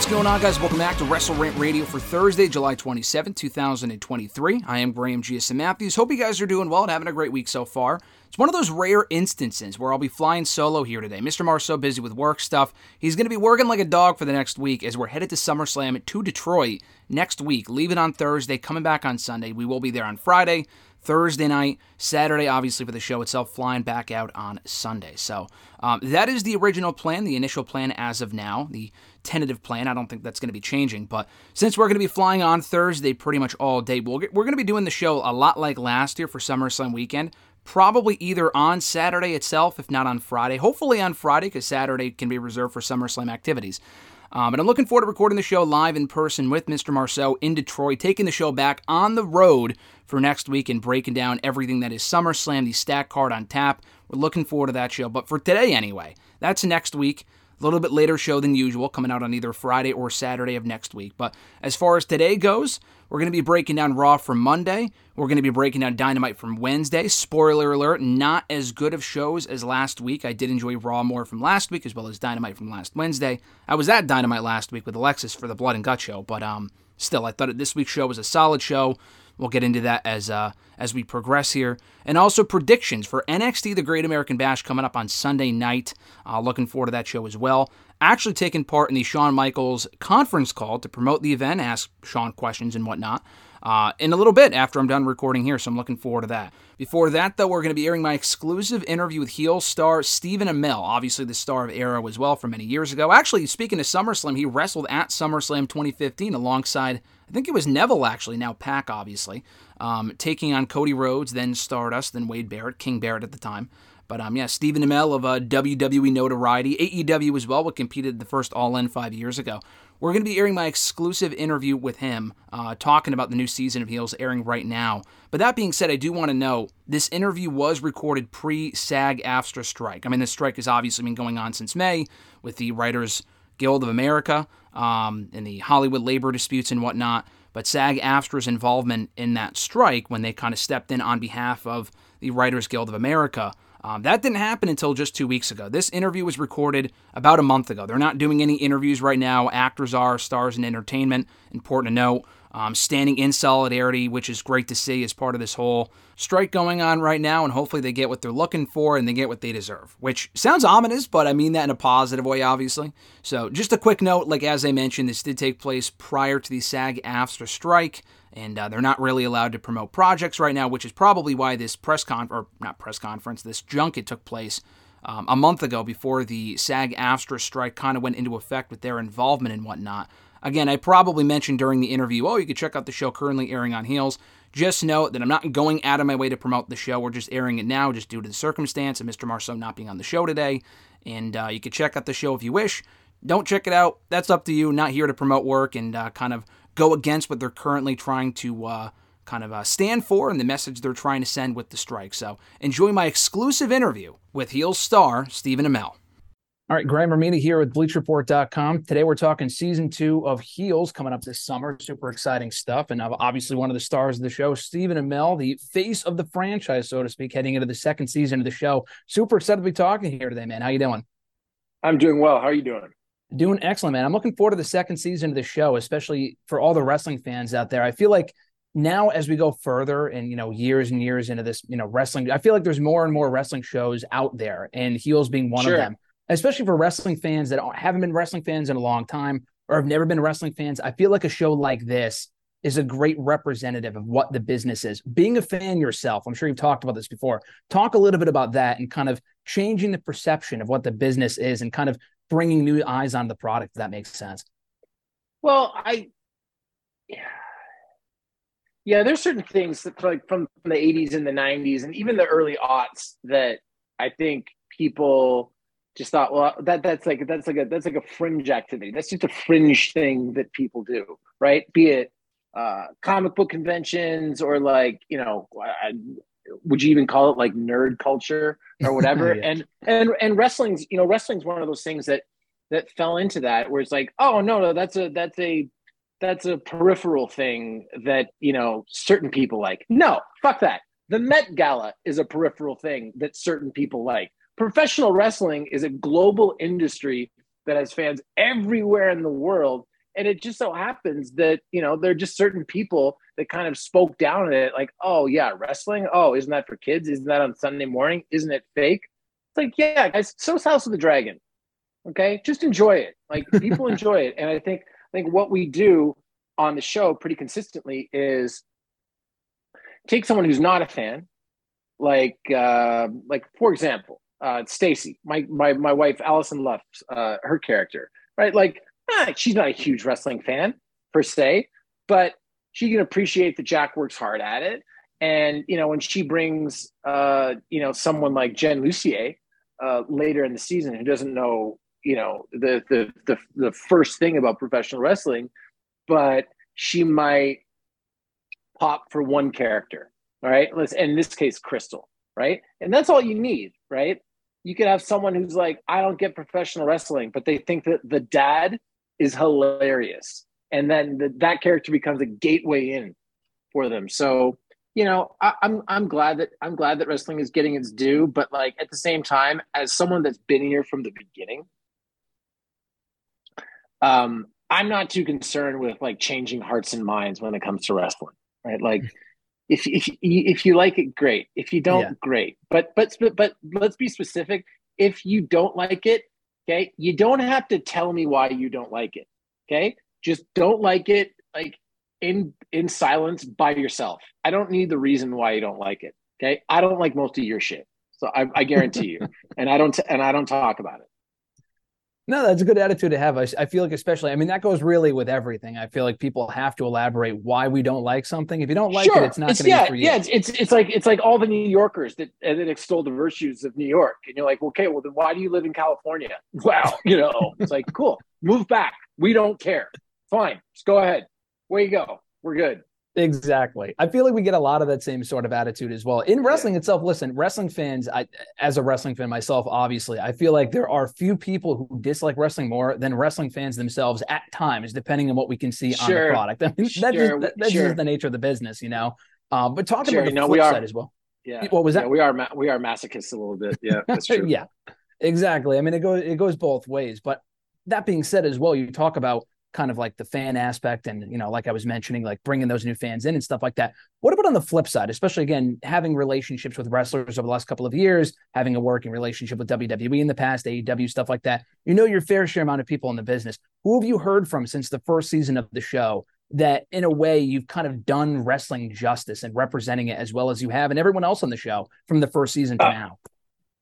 What's going on, guys? Welcome back to Wrestle Rant Radio for Thursday, July 27, 2023. I am Graham GSM Matthews. Hope you guys are doing well and having a great week so far. It's one of those rare instances where I'll be flying solo here today. Mr. Mar's so busy with work stuff. He's going to be working like a dog for the next week as we're headed to SummerSlam to Detroit next week. Leaving on Thursday, coming back on Sunday. We will be there on Friday. Thursday night, Saturday, obviously, for the show itself, flying back out on Sunday. So um, that is the original plan, the initial plan as of now, the tentative plan. I don't think that's going to be changing. But since we're going to be flying on Thursday pretty much all day, we'll get, we're going to be doing the show a lot like last year for SummerSlam weekend. Probably either on Saturday itself, if not on Friday. Hopefully on Friday, because Saturday can be reserved for SummerSlam activities. Um, but I'm looking forward to recording the show live in person with Mr. Marceau in Detroit, taking the show back on the road for next week and breaking down everything that is SummerSlam, the stack card on tap. We're looking forward to that show. But for today, anyway, that's next week. A little bit later show than usual, coming out on either Friday or Saturday of next week. But as far as today goes, we're going to be breaking down Raw from Monday. We're going to be breaking down Dynamite from Wednesday. Spoiler alert, not as good of shows as last week. I did enjoy Raw more from last week as well as Dynamite from last Wednesday. I was at Dynamite last week with Alexis for the Blood and Gut show, but um, still, I thought this week's show was a solid show. We'll get into that as uh, as we progress here, and also predictions for NXT: The Great American Bash coming up on Sunday night. Uh, looking forward to that show as well. Actually, taking part in the Shawn Michaels conference call to promote the event, ask Shawn questions and whatnot. Uh, in a little bit after I'm done recording here, so I'm looking forward to that. Before that, though, we're going to be airing my exclusive interview with heel star Stephen Amell, obviously the star of Arrow as well from many years ago. Actually, speaking of SummerSlam, he wrestled at SummerSlam 2015 alongside I think it was Neville actually, now PAC, obviously, um, taking on Cody Rhodes, then Stardust, then Wade Barrett, King Barrett at the time. But um, yeah, Stephen Amell of uh, WWE notoriety, AEW as well, what competed the first All In five years ago. We're going to be airing my exclusive interview with him, uh, talking about the new season of Heels airing right now. But that being said, I do want to know this interview was recorded pre SAG AFTRA strike. I mean, the strike has obviously been going on since May with the Writers Guild of America um, and the Hollywood labor disputes and whatnot. But SAG AFTRA's involvement in that strike when they kind of stepped in on behalf of the Writers Guild of America. Um, that didn't happen until just two weeks ago. This interview was recorded about a month ago. They're not doing any interviews right now. Actors are, stars in entertainment. Important to note. Um, standing in solidarity, which is great to see as part of this whole strike going on right now. And hopefully they get what they're looking for and they get what they deserve, which sounds ominous, but I mean that in a positive way, obviously. So, just a quick note like, as I mentioned, this did take place prior to the SAG AFTRA strike and uh, they're not really allowed to promote projects right now, which is probably why this press con or not press conference, this junket took place um, a month ago before the SAG-AFTRA strike kind of went into effect with their involvement and whatnot. Again, I probably mentioned during the interview, oh, you can check out the show currently airing on Heels. Just note that I'm not going out of my way to promote the show. We're just airing it now, just due to the circumstance of Mr. Marceau not being on the show today. And uh, you can check out the show if you wish. Don't check it out. That's up to you. Not here to promote work and uh, kind of go against what they're currently trying to uh, kind of uh, stand for and the message they're trying to send with the strike. So enjoy my exclusive interview with Heels star Stephen Amell. All right, Graham Romina here with BleacherReport.com. Today we're talking season two of Heels coming up this summer. Super exciting stuff. And uh, obviously one of the stars of the show, Stephen Amell, the face of the franchise, so to speak, heading into the second season of the show. Super excited to be talking here today, man. How you doing? I'm doing well. How are you doing? Doing excellent, man. I'm looking forward to the second season of the show, especially for all the wrestling fans out there. I feel like now as we go further and you know years and years into this you know wrestling i feel like there's more and more wrestling shows out there and heels being one Sure. of them especially for wrestling fans that haven't been wrestling fans in a long time or have never been wrestling fans i feel like a show like this is a great representative of what the business is being a fan yourself i'm sure you've talked about this before talk a little bit about that and kind of changing the perception of what the business is and kind of bringing new eyes on the product. If that makes sense. Well, I yeah, yeah. there's certain things that like from, from the 80s and the 90s and even the early aughts that I think people just thought, well, that that's like that's like a that's like a fringe activity. That's just a fringe thing that people do, right? Be it uh, comic book conventions or like you know, I, would you even call it like nerd culture or whatever? Yeah. And and and wrestling's you know wrestling's one of those things that that fell into that where it's like, oh no, no, that's a that's a that's a peripheral thing that you know certain people like. No, fuck that. The Met Gala is a peripheral thing that certain people like. Professional wrestling is a global industry that has fans everywhere in the world. And it just so happens that, you know, there are just certain people that kind of spoke down at it, like, oh, yeah, wrestling. Oh, isn't that for kids? Isn't that on Sunday morning? Isn't it fake? It's like, yeah, guys, so's House of the Dragon. Okay. Just enjoy it. Like, people enjoy it. And I think, I think what we do on the show pretty consistently is take someone who's not a fan, like uh, like for example, uh, Stacy, my my my wife Alison Luff, uh, her character, right? Like eh, she's not a huge wrestling fan per se, but she can appreciate that Jack works hard at it. And you know when she brings uh, you know someone like Jen Lucier uh, later in the season who doesn't know you know the the the the first thing about professional wrestling, but she might pop for one character, all right? Let's in this case, Crystal, right? And that's all you need, right? You could have someone who's like, I don't get professional wrestling, but they think that the dad is hilarious, and then the, that character becomes a gateway in for them. So, you know, I, I'm I'm glad that I'm glad that wrestling is getting its due, but like at the same time, as someone that's been here from the beginning, um, I'm not too concerned with like changing hearts and minds when it comes to wrestling, right? Like, if if you- if you like it, great. If you don't, Yeah. great. But but but let's be specific. If you don't like it, okay, you don't have to tell me why you don't like it. Okay, just don't like it, like in in silence by yourself. I don't need the reason why you don't like it. Okay, I don't like most of your shit, so I, I guarantee you, and I don't and I don't talk about it. No, that's a good attitude to have. I, I feel like, especially, I mean, that goes really with everything. I feel like people have to elaborate why we don't like something. If you don't like it, it's not going to yeah, be for you. yeah. It's, it's like it's like all the New Yorkers that that extol the virtues of New York, and you're like, okay, well then why do you live in California? Wow, you know, it's like cool, move back. We don't care. Fine, just go ahead. Where you go, we're good. Exactly. I feel like we get a lot of that same sort of attitude as well. In wrestling itself, listen, wrestling fans, I as a wrestling fan myself, obviously, I feel like there are few people who dislike wrestling more than wrestling fans themselves at times, depending on what we can see on the product. I mean, that's Sure. just, that- that's Sure. just the nature of the business, you know. Uh, but talking Sure, about the no, flip we are- side as well. Yeah. What was that? Yeah, we are ma- we are masochists a little bit. Yeah, that's true. yeah, exactly. I mean, it goes it goes both ways. But that being said, as well, you talk about kind of like the fan aspect, and you know, like I was mentioning, like bringing those new fans in and stuff like that. What about on the flip side, especially again having relationships with wrestlers over the last couple of years, having a working relationship with WWE in the past, AEW stuff like that. You know your fair share amount of people in the business. Who have you heard from since the first season of the show? That in a way you've kind of done wrestling justice and representing it as well as you have, and everyone else on the show from the first season to Uh, now.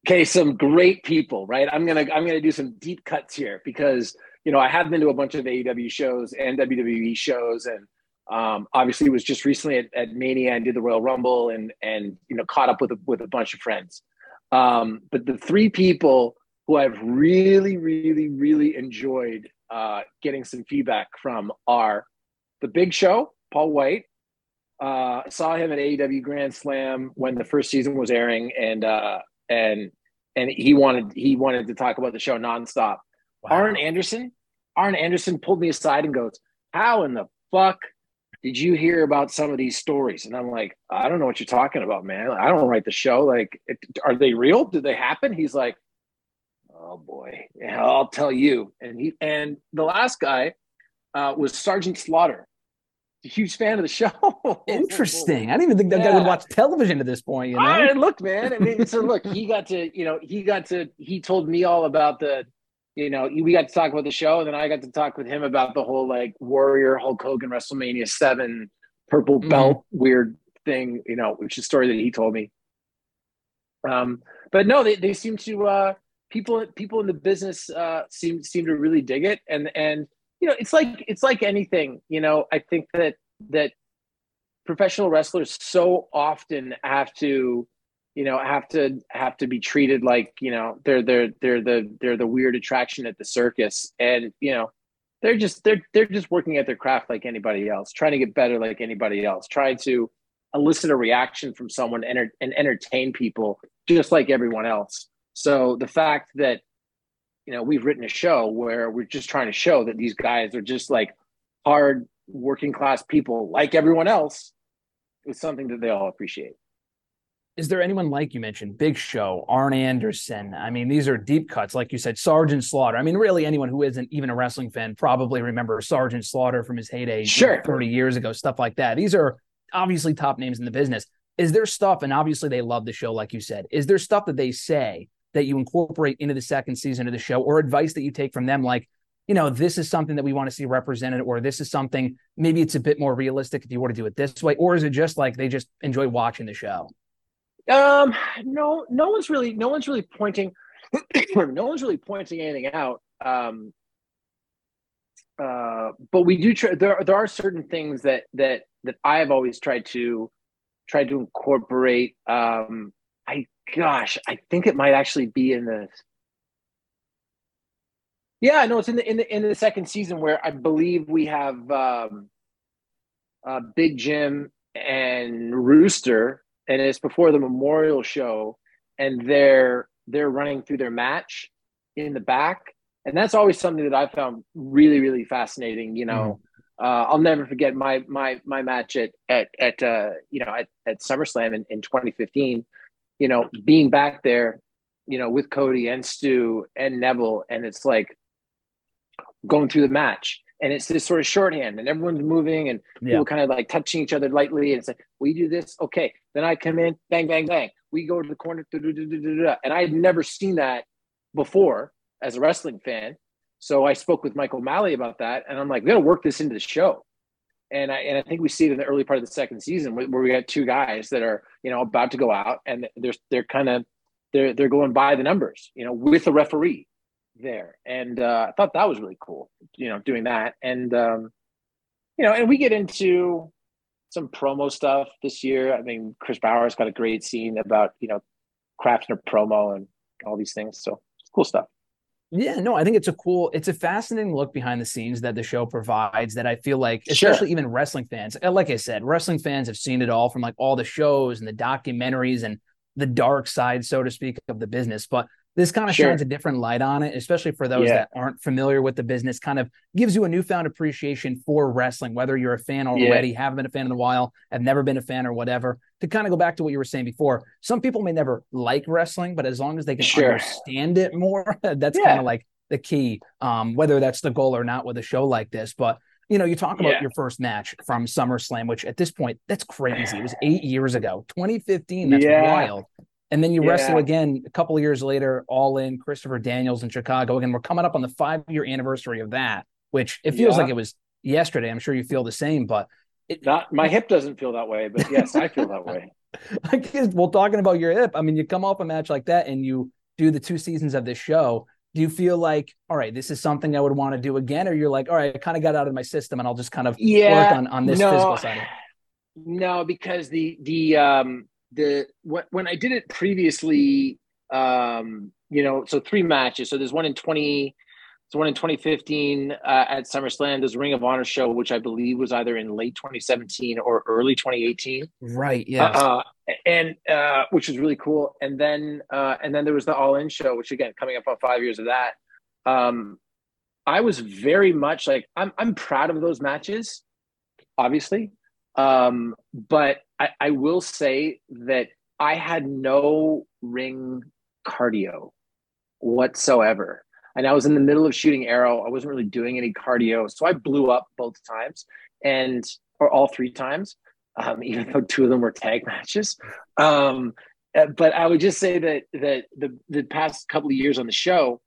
okay some great people right i'm gonna i'm gonna do some deep cuts here because you know i have been to a bunch of aew shows and wwe shows and um, obviously was just recently at, at mania and did the royal rumble and and you know caught up with a, with a bunch of friends um, but the three people who i've really really really enjoyed uh, getting some feedback from are the big show paul white uh, saw him at AEW Grand Slam when the first season was airing, and uh, and and he wanted he wanted to talk about the show nonstop. Arn Anderson, Arn Anderson pulled me aside and goes, "How in the fuck did you hear about some of these stories?" And I'm like, "I don't know what you're talking about, man. I don't write the show. Like, it, are they real? Did they happen?" He's like, "Oh boy, yeah, I'll tell you." And he and the last guy uh, was Sergeant Slaughter. A huge fan of the show. Interesting. I didn't even think that guy would watch television at this point. You know, I, look, man. I mean, so look, he got to, you know, he got to, he told me all about the, you know, we got to talk about the show, and then I got to talk with him about the whole like Warrior Hulk Hogan WrestleMania Seven purple Mhm. belt weird thing, you know, which is a story that he told me. Um, but no, they, they seem to uh, people people in the business uh, seem seem to really dig it, and and you know it's like it's like anything. You know, I think that that professional wrestlers so often have to you know have to have to be treated like you know they're they're they're the they're the weird attraction at the circus. And you know they're just they're they're just working at their craft like anybody else trying to get better like anybody else trying to elicit a reaction from someone and, and entertain people just like everyone else. So the fact that you know we've written a show where we're just trying to show that these guys are just like hard working class people like everyone else is something that they all appreciate is there anyone like you mentioned, Big Show, Arn Anderson? I mean, these are deep cuts, like you said, Sergeant Slaughter. I mean, really, anyone who isn't even a wrestling fan probably remembers Sergeant Slaughter from his heyday, Sure. 30 years ago, stuff like that. These are obviously top names in the business. Is there stuff, and obviously they love the show, like you said, is there stuff that they say that you incorporate into the second season of the show or advice that you take from them, like, you know, this is something that we want to see represented, or this is something maybe it's a bit more realistic if you were to do it this way, or is it just like they just enjoy watching the show? Um, no, no one's really, no one's really pointing, no one's really pointing anything out. Um, uh, but we do try. There, there are certain things that that that I have always tried to try to incorporate. Um, I gosh, I think it might actually be in the. Yeah, no, it's in the in the in the second season where I believe we have um, uh, Big Jim and Rooster and it's before the memorial show and they're they're running through their match in the back. And that's always something that i found really really fascinating you know. Uh, i'll never forget my my my match at at at uh, you know at, at summerslam in, in 2015 you know being back there you know with cody and stu and neville and it's like going through the match and it's this sort of shorthand and everyone's moving and Yeah. people kind of like touching each other lightly and it's like we do this? Okay then i come in bang bang bang. We go to the corner and i had never seen that before as a wrestling fan so i spoke with michael Malley about that and i'm like we got to work this into the show. And I, and I think we see it in the early part of the second season where, where we got two guys that are you know about to go out and they're they're kind of they're they're going by the numbers you know with a referee there. And uh, i thought that was really cool you know doing that. And um you know and we get into some promo stuff this year. I mean chris bauer's got a great scene about you know crafting a promo and all these things. So it's cool stuff. Yeah, no, I think it's a cool, it's a fascinating look behind the scenes that the show provides that I feel like, Sure. especially even wrestling fans, like I said, wrestling fans have seen it all from like all the shows and the documentaries and the dark side, so to speak, of the business. But this kind of Sure. shines a different light on it, especially for those Yeah. that aren't familiar with the business, kind of gives you a newfound appreciation for wrestling, whether you're a fan already, haven't been a fan in a while, have never been a fan or whatever. To kind of go back to what you were saying before, some people may never like wrestling, but as long as they can Sure. understand it more, that's Yeah. kind of like the key, um, whether that's the goal or not with a show like this. But you know, you talk about Yeah. your first match from SummerSlam, which at this point, that's crazy. It was eight years ago, 2015. That's Yeah. wild. And then you wrestle again a couple of years later, all in Christopher Daniels in Chicago. Again, we're coming up on the five year anniversary of that, which it feels Yeah. like it was yesterday. I'm sure you feel the same, but it, not my hip doesn't feel that way but yes i feel that way I guess, well, talking about your hip, I mean, you come off a match like that and you do the two seasons of this show. Do you feel like, all right, this is something I would want to do again, or you're like, all right, I kind of got out of my system and I'll just kind of yeah work on on this no, physical side? No, because the the um the when when I did it previously, um, you know, so three matches. So there's one in twenty. There's one in 2015 uh, at SummerSlam. There's a Ring of Honor show, which I believe was either in late 2017 or early 2018. Right. Yeah. Uh, and uh, which was really cool. And then uh, and then there was the All In show, which again coming up on five years of that. Um, I was very much like I'm I'm proud of those matches, obviously, um, but I, I will say that I had no ring cardio whatsoever. And I was in the middle of shooting arrow. I wasn't really doing any cardio, so I blew up both times, and or all three times um, even though two of them were tag matches. Um, uh, but I would just say that that the the past couple of years on the show,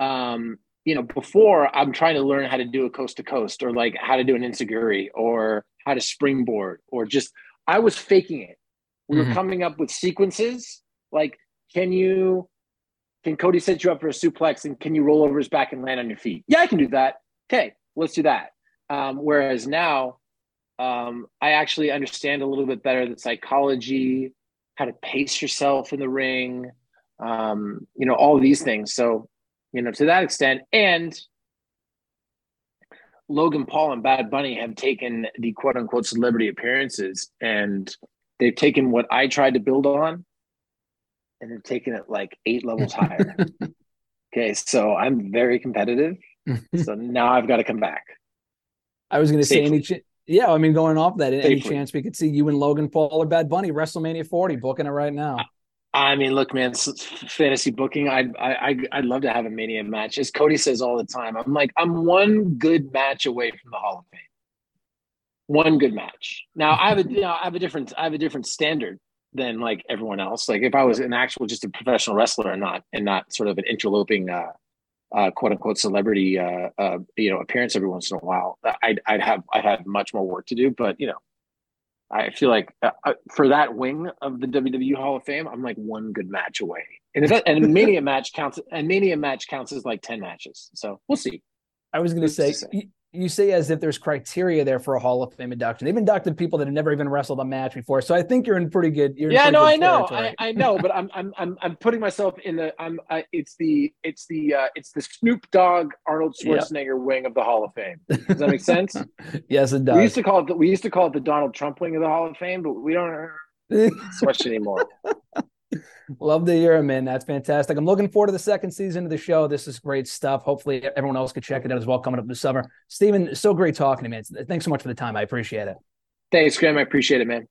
um, you know, before I'm trying to learn how to do a coast to coast or like how to do an enzuigiri or how to springboard or just I was faking it. We Mhm. were coming up with sequences Like, can you can Cody set you up for a suplex and can you roll over his back and land on your feet? Yeah, I can do that. Okay, let's do that. Um, whereas now, um, I actually understand a little bit better the psychology, how to pace yourself in the ring, um, you know, all these things. So, you know, to that extent, and Logan Paul and Bad Bunny have taken the quote unquote celebrity appearances and they've taken what I tried to build on and they've taken it like eight levels higher. okay, so I'm very competitive. so now I've got to come back. I was going to say any. Ch- yeah, I mean, going off that, any Safely. chance we could see you and Logan Paul or Bad Bunny WrestleMania 40, booking it right now. I mean, look, man, fantasy booking. I, I, I'd love to have a mania match. As Cody says all the time, I'm like, I'm one good match away from the Hall of Fame. One good match. Now, I have a, you know, I have a different, I have a different standard than like everyone else. Like, if I was an actual, just a professional wrestler and not, and not sort of an interloping, uh, uh, quote unquote celebrity, uh, uh, you know, appearance every once in a while, I'd, I'd have, I'd have much more work to do. But you know, I feel like uh, uh, for that wing of the WWE Hall of Fame, I'm like one good match away. And if that, and a Mania match counts, a Mania match counts as like ten matches. So we'll see. I was going to Who's say, to say? You, say as if there's criteria there for a Hall of Fame induction. They've inducted people that have never even wrestled a match before, so I think you're in pretty good. You're Yeah, no, I know, I. I know, but I'm, I'm, I'm, I'm putting myself in the, I'm, I, it's the, it's the, uh, it's the Snoop Dogg Arnold Yeah. Schwarzenegger wing of the Hall of Fame. Does that make sense? yes, it does. we used to call it, the, we used to call it the Donald Trump wing of the Hall of Fame, but we don't so much anymore. Love to hear it, man. That's fantastic. I'm looking forward to the second season of the show. This is great stuff. Hopefully, everyone else could check it out as well coming up this summer. Stephen, so great talking to you, man. Thanks so much for the time. I appreciate it. Thanks, Graham. I appreciate it, man.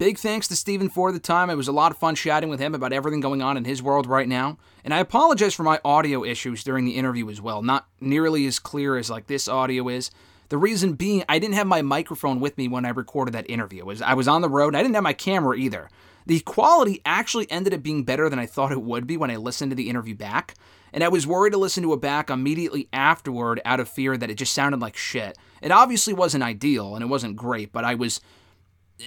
Big thanks to Stephen for the time. It was a lot of fun chatting with him about everything going on in his world right now. And I apologize for my audio issues during the interview as well. Not nearly as clear as like this audio is. The reason being I didn't have my microphone with me when I recorded that interview. Was I was on the road and I didn't have my camera either. The quality actually ended up being better than I thought it would be when I listened to the interview back. And I was worried to listen to it back immediately afterward out of fear that it just sounded like shit. It obviously wasn't ideal and it wasn't great, but I was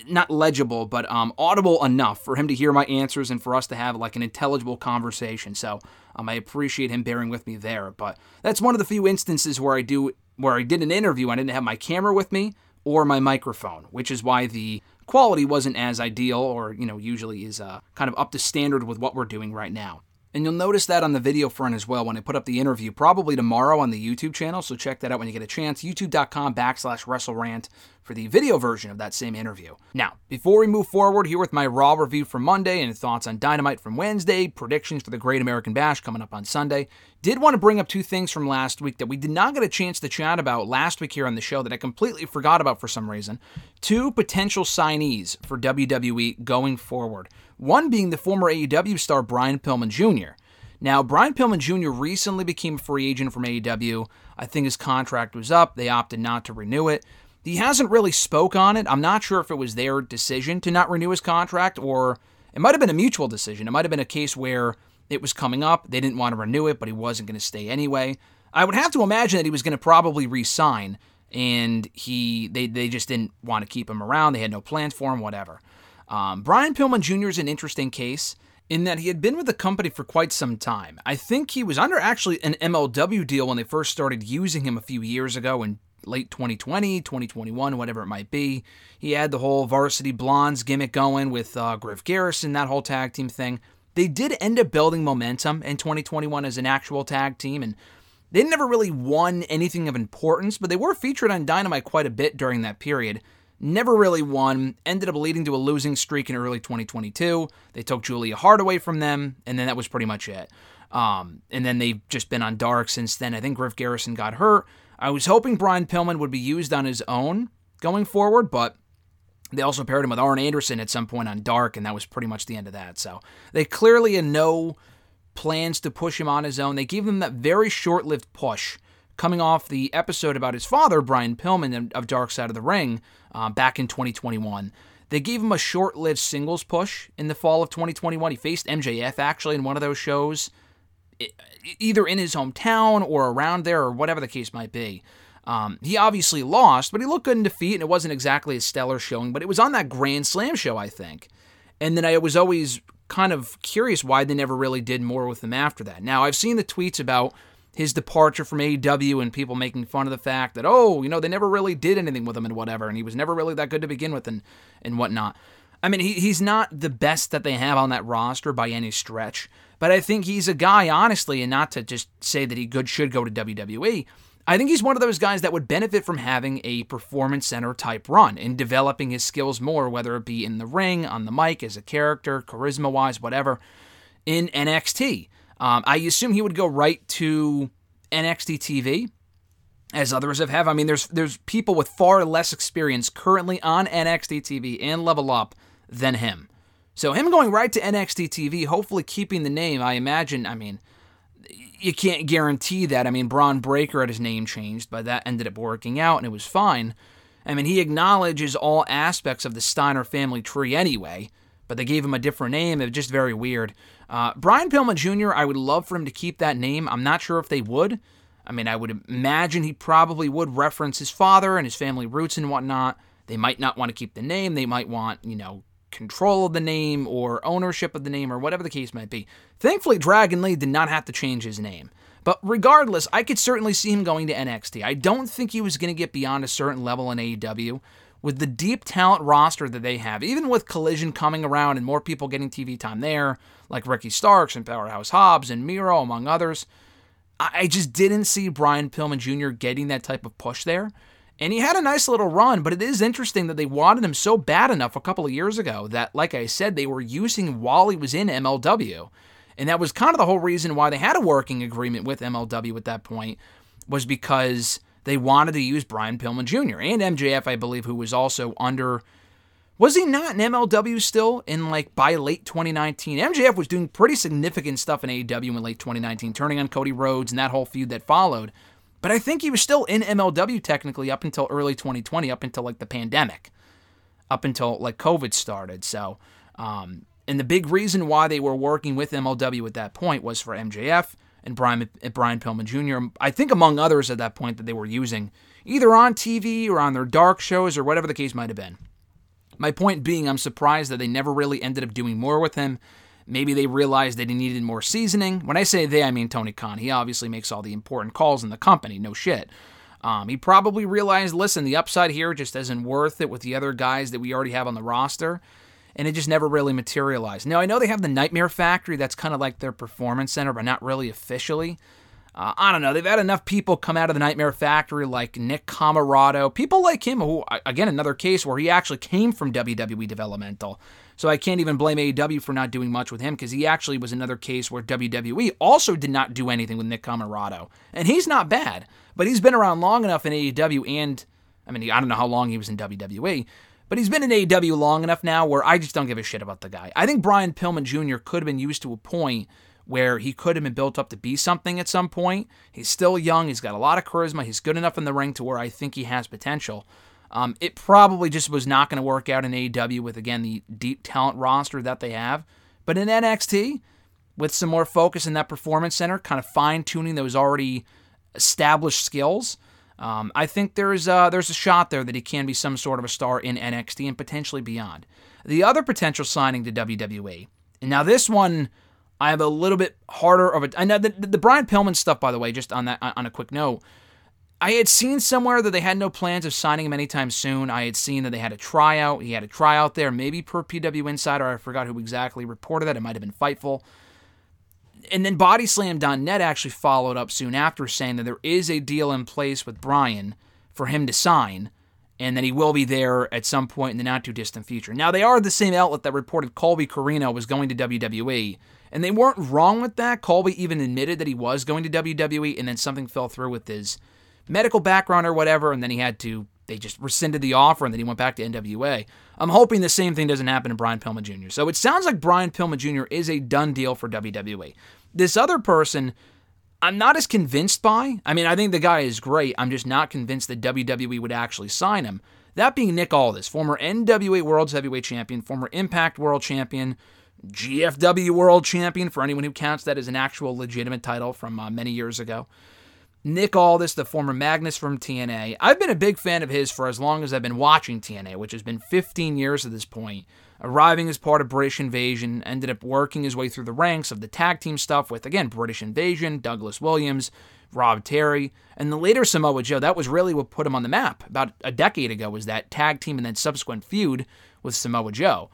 not legible, but um, audible enough for him to hear my answers and for us to have like an intelligible conversation. So um, I appreciate him bearing with me there. But that's one of the few instances where I do where I did an interview. I didn't have my camera with me or my microphone, which is why the quality wasn't as ideal, or you know, usually is uh, kind of up to standard with what we're doing right now. And you'll notice that on the video front as well when I put up the interview, probably tomorrow on the YouTube channel. So check that out when you get a chance. YouTube.com backslash WrestleRant for the video version of that same interview. Now, before we move forward here with my Raw review from Monday and thoughts on Dynamite from Wednesday, predictions for the Great American Bash coming up on Sunday, did want to bring up two things from last week that we did not get a chance to chat about last week here on the show that I completely forgot about for some reason. Two potential signees for WWE going forward. One being the former AEW star Brian Pillman Jr. Now, Brian Pillman Jr. recently became a free agent from AEW. I think his contract was up. They opted not to renew it. He hasn't really spoke on it. I'm not sure if it was their decision to not renew his contract or it might have been a mutual decision. It might have been a case where it was coming up. They didn't want to renew it, but he wasn't going to stay anyway. I would have to imagine that he was going to probably re-sign and he they, they just didn't want to keep him around. They had no plans for him, whatever. Um, Brian Pillman Jr. is an interesting case in that he had been with the company for quite some time. I think he was under actually an MLW deal when they first started using him a few years ago in late 2020, 2021, whatever it might be. He had the whole Varsity Blondes gimmick going with uh, Griff Garrison, that whole tag team thing. They did end up building momentum in 2021 as an actual tag team, and they never really won anything of importance, but they were featured on Dynamite quite a bit during that period. Never really won, ended up leading to a losing streak in early 2022. They took Julia Hart away from them, and then that was pretty much it. Um, and then they've just been on dark since then. I think Griff Garrison got hurt. I was hoping Brian Pillman would be used on his own going forward, but they also paired him with Arn Anderson at some point on Dark, and that was pretty much the end of that. So they clearly had no plans to push him on his own. They gave him that very short lived push coming off the episode about his father, Brian Pillman of Dark Side of the Ring, uh, back in 2021. They gave him a short lived singles push in the fall of 2021. He faced MJF actually in one of those shows, either in his hometown or around there or whatever the case might be. Um, he obviously lost, but he looked good in defeat, and it wasn't exactly a stellar showing, but it was on that Grand Slam show, I think. And then I was always kind of curious why they never really did more with him after that. Now, I've seen the tweets about his departure from AEW and people making fun of the fact that, oh, you know, they never really did anything with him and whatever, and he was never really that good to begin with and, and whatnot. I mean, he, he's not the best that they have on that roster by any stretch, but I think he's a guy, honestly, and not to just say that he good should go to WWE. I think he's one of those guys that would benefit from having a performance center type run and developing his skills more, whether it be in the ring, on the mic, as a character, charisma wise, whatever, in NXT. Um, I assume he would go right to NXT TV, as others have. have. I mean, there's there's people with far less experience currently on NXT TV and Level Up than him. So him going right to NXT TV, hopefully keeping the name. I imagine. I mean, you can't guarantee that. I mean, Bron Breakker had his name changed, but that ended up working out and it was fine. I mean, he acknowledges all aspects of the Steiner family tree anyway, but they gave him a different name. It was just very weird. Uh, Brian Pillman Jr., I would love for him to keep that name. I'm not sure if they would. I mean, I would imagine he probably would reference his father and his family roots and whatnot. They might not want to keep the name. They might want, you know, control of the name or ownership of the name or whatever the case might be. Thankfully, Dragon Lee did not have to change his name. But regardless, I could certainly see him going to NXT. I don't think he was going to get beyond a certain level in AEW. With the deep talent roster that they have, even with Collision coming around and more people getting TV time there, like Ricky Starks and Powerhouse Hobbs and Miro, among others, I just didn't see Brian Pillman Jr. getting that type of push there. And he had a nice little run, but it is interesting that they wanted him so bad enough a couple of years ago that, like I said, they were using while he was in MLW. And that was kind of the whole reason why they had a working agreement with MLW at that point, was because they wanted to use Brian Pillman Jr. and MJF, I believe, who was also under. Was he not in MLW still in like by late 2019? MJF was doing pretty significant stuff in AEW in late 2019, turning on Cody Rhodes and that whole feud that followed. But I think he was still in MLW technically up until early 2020, up until like the pandemic, up until like COVID started. So, um, and the big reason why they were working with MLW at that point was for MJF and Brian Brian Pillman Jr. I think among others at that point that they were using either on TV or on their dark shows or whatever the case might have been. My point being, I'm surprised that they never really ended up doing more with him. Maybe they realized that he needed more seasoning. When I say they, I mean Tony Khan. He obviously makes all the important calls in the company, no shit. Um, he probably realized, listen, the upside here just isn't worth it with the other guys that we already have on the roster. And it just never really materialized. Now, I know they have the Nightmare Factory, that's kind of like their performance center, but not really officially. Uh, I don't know. They've had enough people come out of the Nightmare Factory, like Nick Comoroto, people like him, who, again, another case where he actually came from WWE Developmental. So I can't even blame AEW for not doing much with him because he actually was another case where WWE also did not do anything with Nick Comoroto. And he's not bad, but he's been around long enough in AEW and, I mean, I don't know how long he was in WWE, but he's been in AEW long enough now where I just don't give a shit about the guy. I think Brian Pillman Jr. could have been used to a point where he could have been built up to be something at some point. He's still young, he's got a lot of charisma, he's good enough in the ring to where I think he has potential. Um, it probably just was not going to work out in AEW with, again, the deep talent roster that they have. But in NXT, with some more focus in that performance center, kind of fine tuning those already established skills, um, I think there's uh, there's a shot there that he can be some sort of a star in NXT and potentially beyond. The other potential signing to WWE, and now this one I have a little bit harder of a. I know the, the Brian Pillman stuff, by the way, just on that on a quick note. I had seen somewhere that they had no plans of signing him anytime soon. I had seen that they had a tryout. He had a tryout there, maybe per PW Insider. I forgot who exactly reported that. It might have been Fightful. And then BodySlam.net actually followed up soon after saying that there is a deal in place with Brian for him to sign, and that he will be there at some point in the not too distant future. Now, they are the same outlet that reported Colby Corino was going to WWE, and they weren't wrong with that. Colby even admitted that he was going to WWE, and then something fell through with his medical background or whatever, and then he had to, they just rescinded the offer and then he went back to NWA. I'm hoping the same thing doesn't happen to Brian Pillman Jr. So it sounds like Brian Pillman Jr. is a done deal for WWE. This other person, I'm not as convinced by. I mean, I think the guy is great. I'm just not convinced that WWE would actually sign him. That being Nick Aldis, former NWA World Heavyweight Champion, former Impact World Champion, GFW World Champion, for anyone who counts that as an actual legitimate title from uh, many years ago. Nick Aldis, the former Magnus from TNA. I've been a big fan of his for as long as I've been watching TNA, which has been 15 years at this point. Arriving as part of British Invasion, ended up working his way through the ranks of the tag team stuff with, again, British Invasion, Douglas Williams, Rob Terry, and the later Samoa Joe. That was really what put him on the map about a decade ago, was that tag team and then subsequent feud with Samoa Joe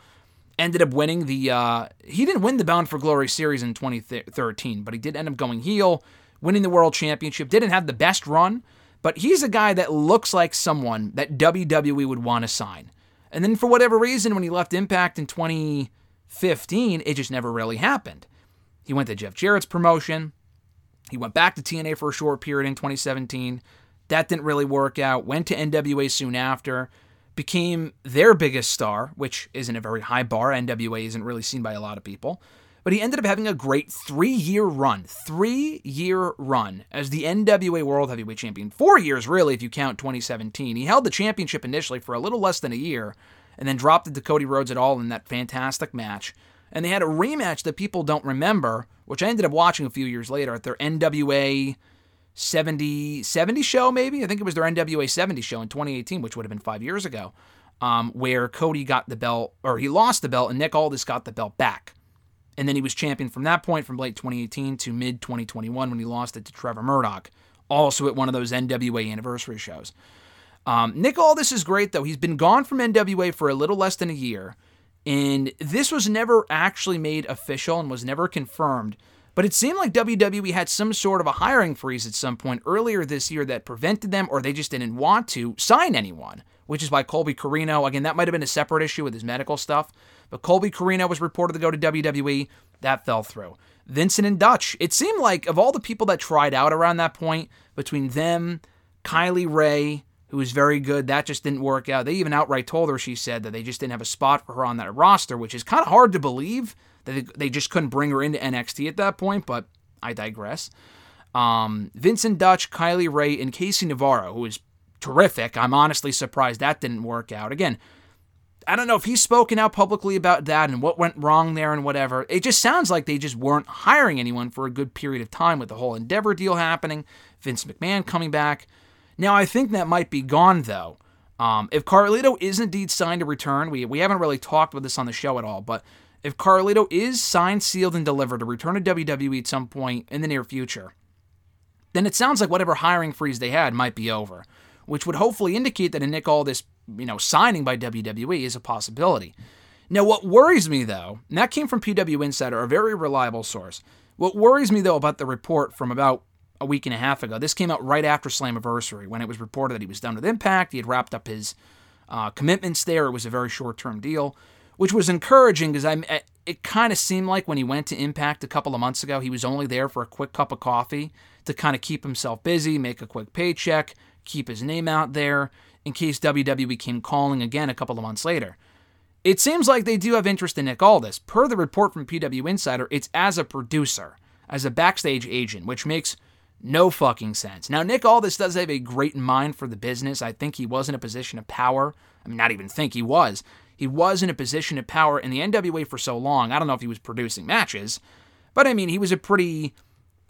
ended up winning the uh, he didn't win the bound for glory series in 2013 but he did end up going heel winning the world championship didn't have the best run but he's a guy that looks like someone that wwe would want to sign. And then for whatever reason when he left impact in 2015 it just never really happened. He went to jeff jarrett's promotion. He went back to tna for a short period in 2017 that didn't really work out. Went to nwa soon after. Became their biggest star, which isn't a very high bar. NWA isn't really seen by a lot of people. But he ended up having a great three year run, three year run as the NWA World Heavyweight Champion. Four years, really, if you count 2017. He held the championship initially for a little less than a year and then dropped it to Cody Rhodes at all in that fantastic match. And they had a rematch that people don't remember, which I ended up watching a few years later at their NWA 70, 70 show, maybe. I think it was their NWA 70 show in 2018, which would have been five years ago, um, where Cody got the belt, or he lost the belt, and Nick Aldis got the belt back. And then he was champion from that point, from late 2018 to mid 2021, when he lost it to Trevor Murdoch, also at one of those NWA anniversary shows. Um, Nick Aldis is great, though. He's been gone from NWA for a little less than a year, and this was never actually made official and was never confirmed. But it seemed like WWE had some sort of a hiring freeze at some point earlier this year that prevented them, or they just didn't want to sign anyone, which is why Colby Corino, again, that might have been a separate issue with his medical stuff, but Colby Corino was reported to go to WWE. That fell through. Vincent and Dutch, it seemed like of all the people that tried out around that point, between them, Kylie Rae, who was very good, that just didn't work out. They even outright told her, she said, that they just didn't have a spot for her on that roster, which is kind of hard to believe they, they just couldn't bring her into NXT at that point, but I digress. Um, Vincent Dutch, Kylie Rae, and Casey Navarro, who is terrific. I'm honestly surprised that didn't work out. Again, I don't know if he's spoken out publicly about that and what went wrong there and whatever. It just sounds like they just weren't hiring anyone for a good period of time with the whole Endeavor deal happening, Vince McMahon coming back. Now, I think that might be gone, though. Um, if Carlito is indeed signed to return, we, we haven't really talked about this on the show at all, but if Carlito is signed, sealed, and delivered to return to WWE at some point in the near future, then it sounds like whatever hiring freeze they had might be over, which would hopefully indicate that a Nick Aldis, you know, signing by WWE is a possibility. Now, what worries me though, and that came from PW Insider, a very reliable source. What worries me though about the report from about a week and a half ago, this came out right after Slammiversary when it was reported that he was done with Impact. He had wrapped up his uh, commitments there. It was a very short term deal which was encouraging because I it kind of seemed like when he went to Impact a couple of months ago, he was only there for a quick cup of coffee to kind of keep himself busy, make a quick paycheck, keep his name out there in case WWE came calling again a couple of months later. It seems like they do have interest in Nick Aldis. Per the report from PW Insider, it's as a producer, as a backstage agent, which makes no fucking sense. Now, Nick Aldis does have a great mind for the business. I think he was in a position of power. I mean, not even think he was. He was in a position of power in the NWA for so long. I don't know if he was producing matches, but I mean, he was a pretty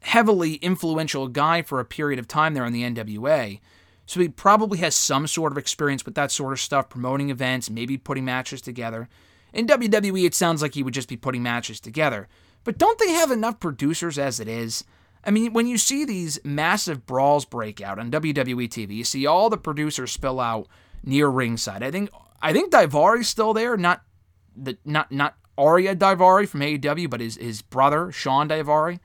heavily influential guy for a period of time there in the NWA. So he probably has some sort of experience with that sort of stuff, promoting events, maybe putting matches together. In WWE, it sounds like he would just be putting matches together. But don't they have enough producers as it is? I mean, when you see these massive brawls break out on WWE TV, you see all the producers spill out near ringside. I think I think Daivari's still there, not the not not Ariya Daivari from AEW, but his his brother Shawn Daivari.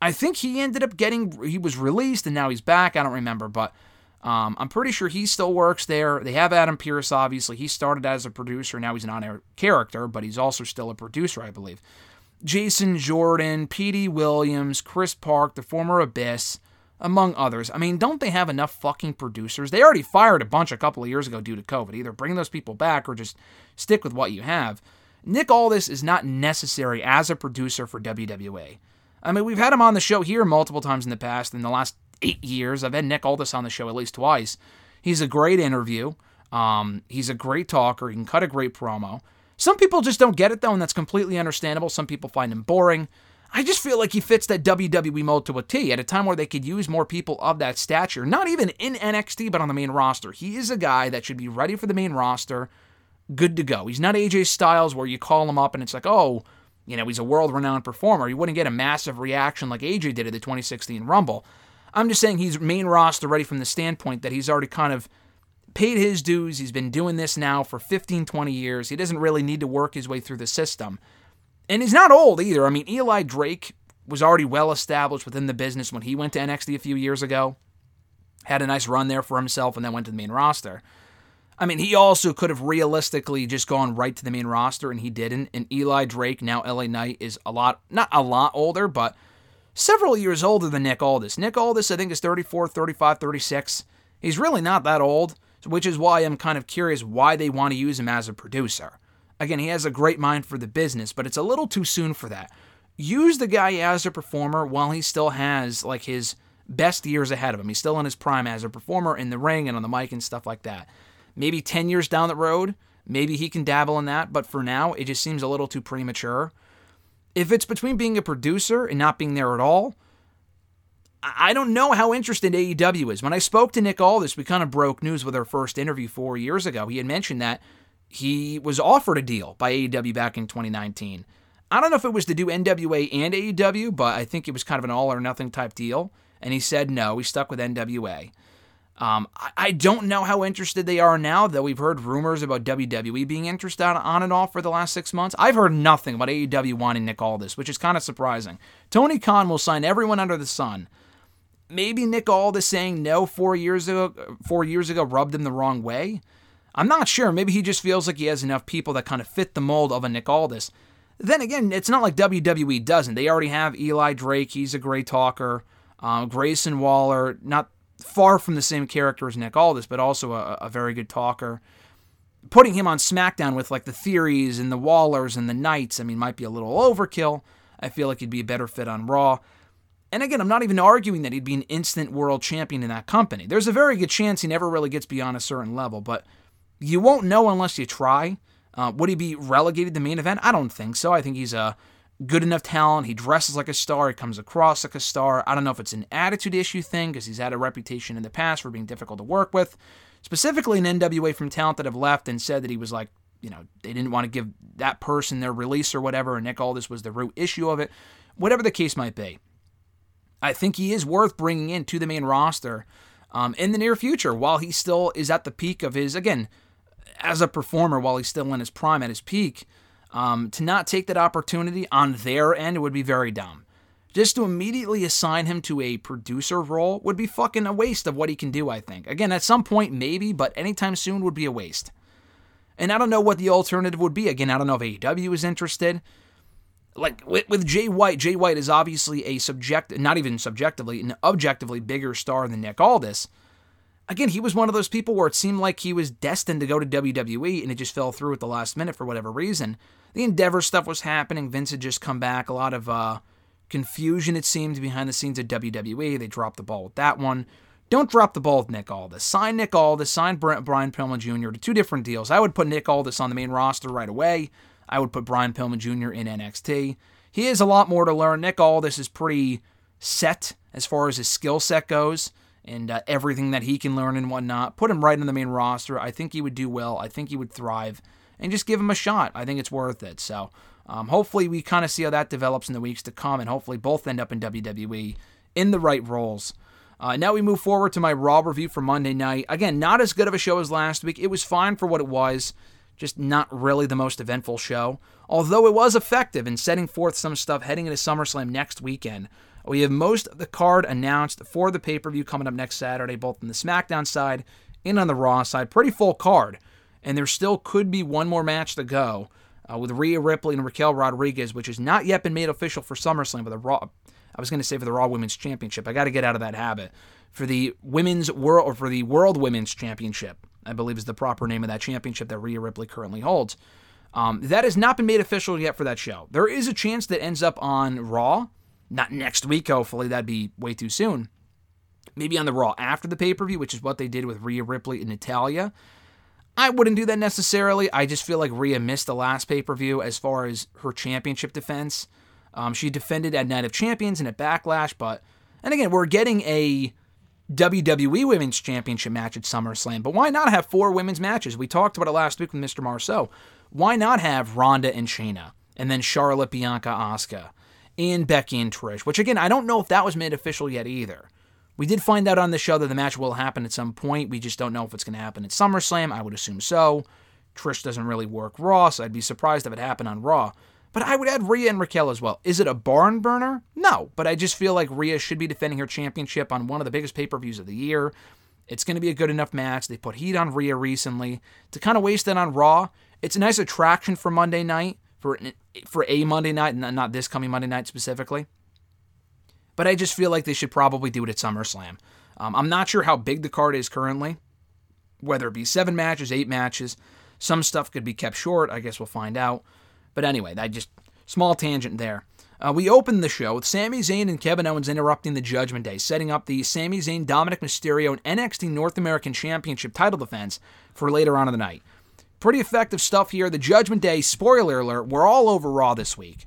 I think he ended up getting he was released and now he's back. I don't remember, but um, I'm pretty sure he still works there. They have Adam Pearce, obviously. He started as a producer, now he's an on-air character, but he's also still a producer, I believe. Jason Jordan, Petey Williams, Chris Park, the former Abyss among others. I mean, don't they have enough fucking producers? They already fired a bunch a couple of years ago due to COVID. Either bring those people back or just stick with what you have. Nick Aldis is not necessary as a producer for WWE. I mean, we've had him on the show here multiple times in the past. In the last eight years, I've had Nick Aldis on the show at least twice. He's a great interview. Um, he's a great talker. He can cut a great promo. Some people just don't get it though, and that's completely understandable. Some people find him boring. I just feel like he fits that WWE mold to a T at a time where they could use more people of that stature, not even in NXT, but on the main roster. He is a guy that should be ready for the main roster, good to go. He's not AJ Styles where you call him up and it's like, oh, you know, he's a world renowned performer. You wouldn't get a massive reaction like AJ did at the 2016 Rumble. I'm just saying he's main roster ready from the standpoint that he's already kind of paid his dues. He's been doing this now for 15, 20 years. He doesn't really need to work his way through the system. And he's not old either. I mean, Eli Drake was already well established within the business when he went to NXT a few years ago. Had a nice run there for himself and then went to the main roster. I mean, he also could have realistically just gone right to the main roster and he didn't. And Eli Drake, now LA Knight, is a lot, not a lot older, but several years older than Nick Aldis. Nick Aldis, I think, is 34, 35, 36. He's really not that old, which is why I'm kind of curious why they want to use him as a producer. Again, he has a great mind for the business, but it's a little too soon for that. Use the guy as a performer while he still has like his best years ahead of him. He's still in his prime as a performer in the ring and on the mic and stuff like that. Maybe 10 years down the road, maybe he can dabble in that, but for now, it just seems a little too premature. If it's between being a producer and not being there at all, I don't know how interested AEW is. When I spoke to Nick Aldis, we kind of broke news with our first interview four years ago. He had mentioned that he was offered a deal by AEW back in 2019. I don't know if it was to do NWA and AEW, but I think it was kind of an all or nothing type deal. And he said no, he stuck with NWA. Um, I, I don't know how interested they are now, though we've heard rumors about WWE being interested on and off for the last six months. I've heard nothing about AEW wanting Nick Aldis, which is kind of surprising. Tony Khan will sign everyone under the sun. Maybe Nick Aldis saying no four years ago, four years ago rubbed him the wrong way. I'm not sure. Maybe he just feels like he has enough people that kind of fit the mold of a Nick Aldis. Then again, it's not like WWE doesn't. They already have Eli Drake. He's a great talker. Um, Grayson Waller, not far from the same character as Nick Aldis, but also a, a very good talker. Putting him on SmackDown with like the Theories and the Wallers and the Knights, I mean, might be a little overkill. I feel like he'd be a better fit on Raw. And again, I'm not even arguing that he'd be an instant world champion in that company. There's a very good chance he never really gets beyond a certain level, but you won't know unless you try. Uh, would he be relegated to main event? I don't think so. I think he's a good enough talent. He dresses like a star. He comes across like a star. I don't know if it's an attitude issue thing because he's had a reputation in the past for being difficult to work with. Specifically in NWA from talent that have left and said that he was like, you know, they didn't want to give that person their release or whatever, and Nick Aldis was the root issue of it. Whatever the case might be. I think he is worth bringing in to the main roster um, in the near future while he still is at the peak of his, again, as a performer, while he's still in his prime at his peak. Um, to not take that opportunity on their end would be very dumb. Just to immediately assign him to a producer role would be fucking a waste of what he can do, I think. Again, at some point, maybe, but anytime soon would be a waste. And I don't know what the alternative would be. Again, I don't know if AEW is interested. Like with, with Jay White, Jay White is obviously a subject, not even subjectively, an objectively bigger star than Nick Aldis. Again, he was one of those people where it seemed like he was destined to go to WWE and it just fell through at the last minute for whatever reason. The Endeavor stuff was happening. Vince had just come back. A lot of uh, confusion, it seemed, behind the scenes at WWE. They dropped the ball with that one. Don't drop the ball with Nick Aldis. Sign Nick Aldis, sign Brent, Brian Pillman Jr. to two different deals. I would put Nick Aldis on the main roster right away. I would put Brian Pillman Jr. in NXT. He has a lot more to learn. Nick Aldis is pretty set as far as his skill set goes and uh, everything that he can learn and whatnot. Put him right in the main roster. I think he would do well. I think he would thrive and just give him a shot. I think it's worth it. So um, hopefully we kind of see how that develops in the weeks to come, and hopefully both end up in WWE in the right roles. Uh, now we move forward to my Raw review for Monday night. Again, not as good of a show as last week. It was fine for what it was, just not really the most eventful show. Although it was effective in setting forth some stuff heading into SummerSlam next weekend. We have most of the card announced for the pay per view coming up next Saturday, both on the SmackDown side and on the Raw side. Pretty full card and there still could be one more match to go uh, with Rhea Ripley and Raquel Rodriguez, which has not yet been made official for SummerSlam, but the Raw. I was going to say for the Raw Women's Championship. I got to get out of that habit. For the Women's World or for the World Women's Championship, I believe is the proper name of that championship that Rhea Ripley currently holds. Um, that has not been made official yet for that show. There is a chance that ends up on Raw, not next week. Hopefully, that'd be way too soon. Maybe on the Raw after the pay per view, which is what they did with Rhea Ripley and Natalya. I wouldn't do that necessarily. I just feel like Rhea missed the last pay per view as far as her championship defense. Um, she defended at Night of Champions and at Backlash, but and again, we're getting a WWE Women's Championship match at SummerSlam, but why not have four women's matches? We talked about it last week with Mr. Marceau. Why not have Ronda and Shayna, and then Charlotte, Bianca, Asuka, and Becky and Trish? Which again, I don't know if that was made official yet either. We did find out on the show that the match will happen at some point. We just don't know if it's going to happen at SummerSlam. I would assume so. Trish doesn't really work Raw, so I'd be surprised if it happened on Raw. But I would add Rhea and Raquel as well. Is it a barn burner? No, but I just feel like Rhea should be defending her championship on one of the biggest pay per views of the year. It's going to be a good enough match. They put heat on Rhea recently. To kind of waste it on Raw, it's a nice attraction for Monday night, for, for a Monday night, and not this coming Monday night specifically. But I just feel like they should probably do it at SummerSlam. Um, I'm not sure how big the card is currently, whether it be seven matches, eight matches. Some stuff could be kept short. I guess we'll find out. But anyway, that just small tangent there. Uh, we opened the show with Sami Zayn and Kevin Owens interrupting the Judgment Day, setting up the Sami Zayn Dominik Mysterio and NXT North American Championship title defense for later on in the night. Pretty effective stuff here. The Judgment Day, spoiler alert, we're all over Raw this week.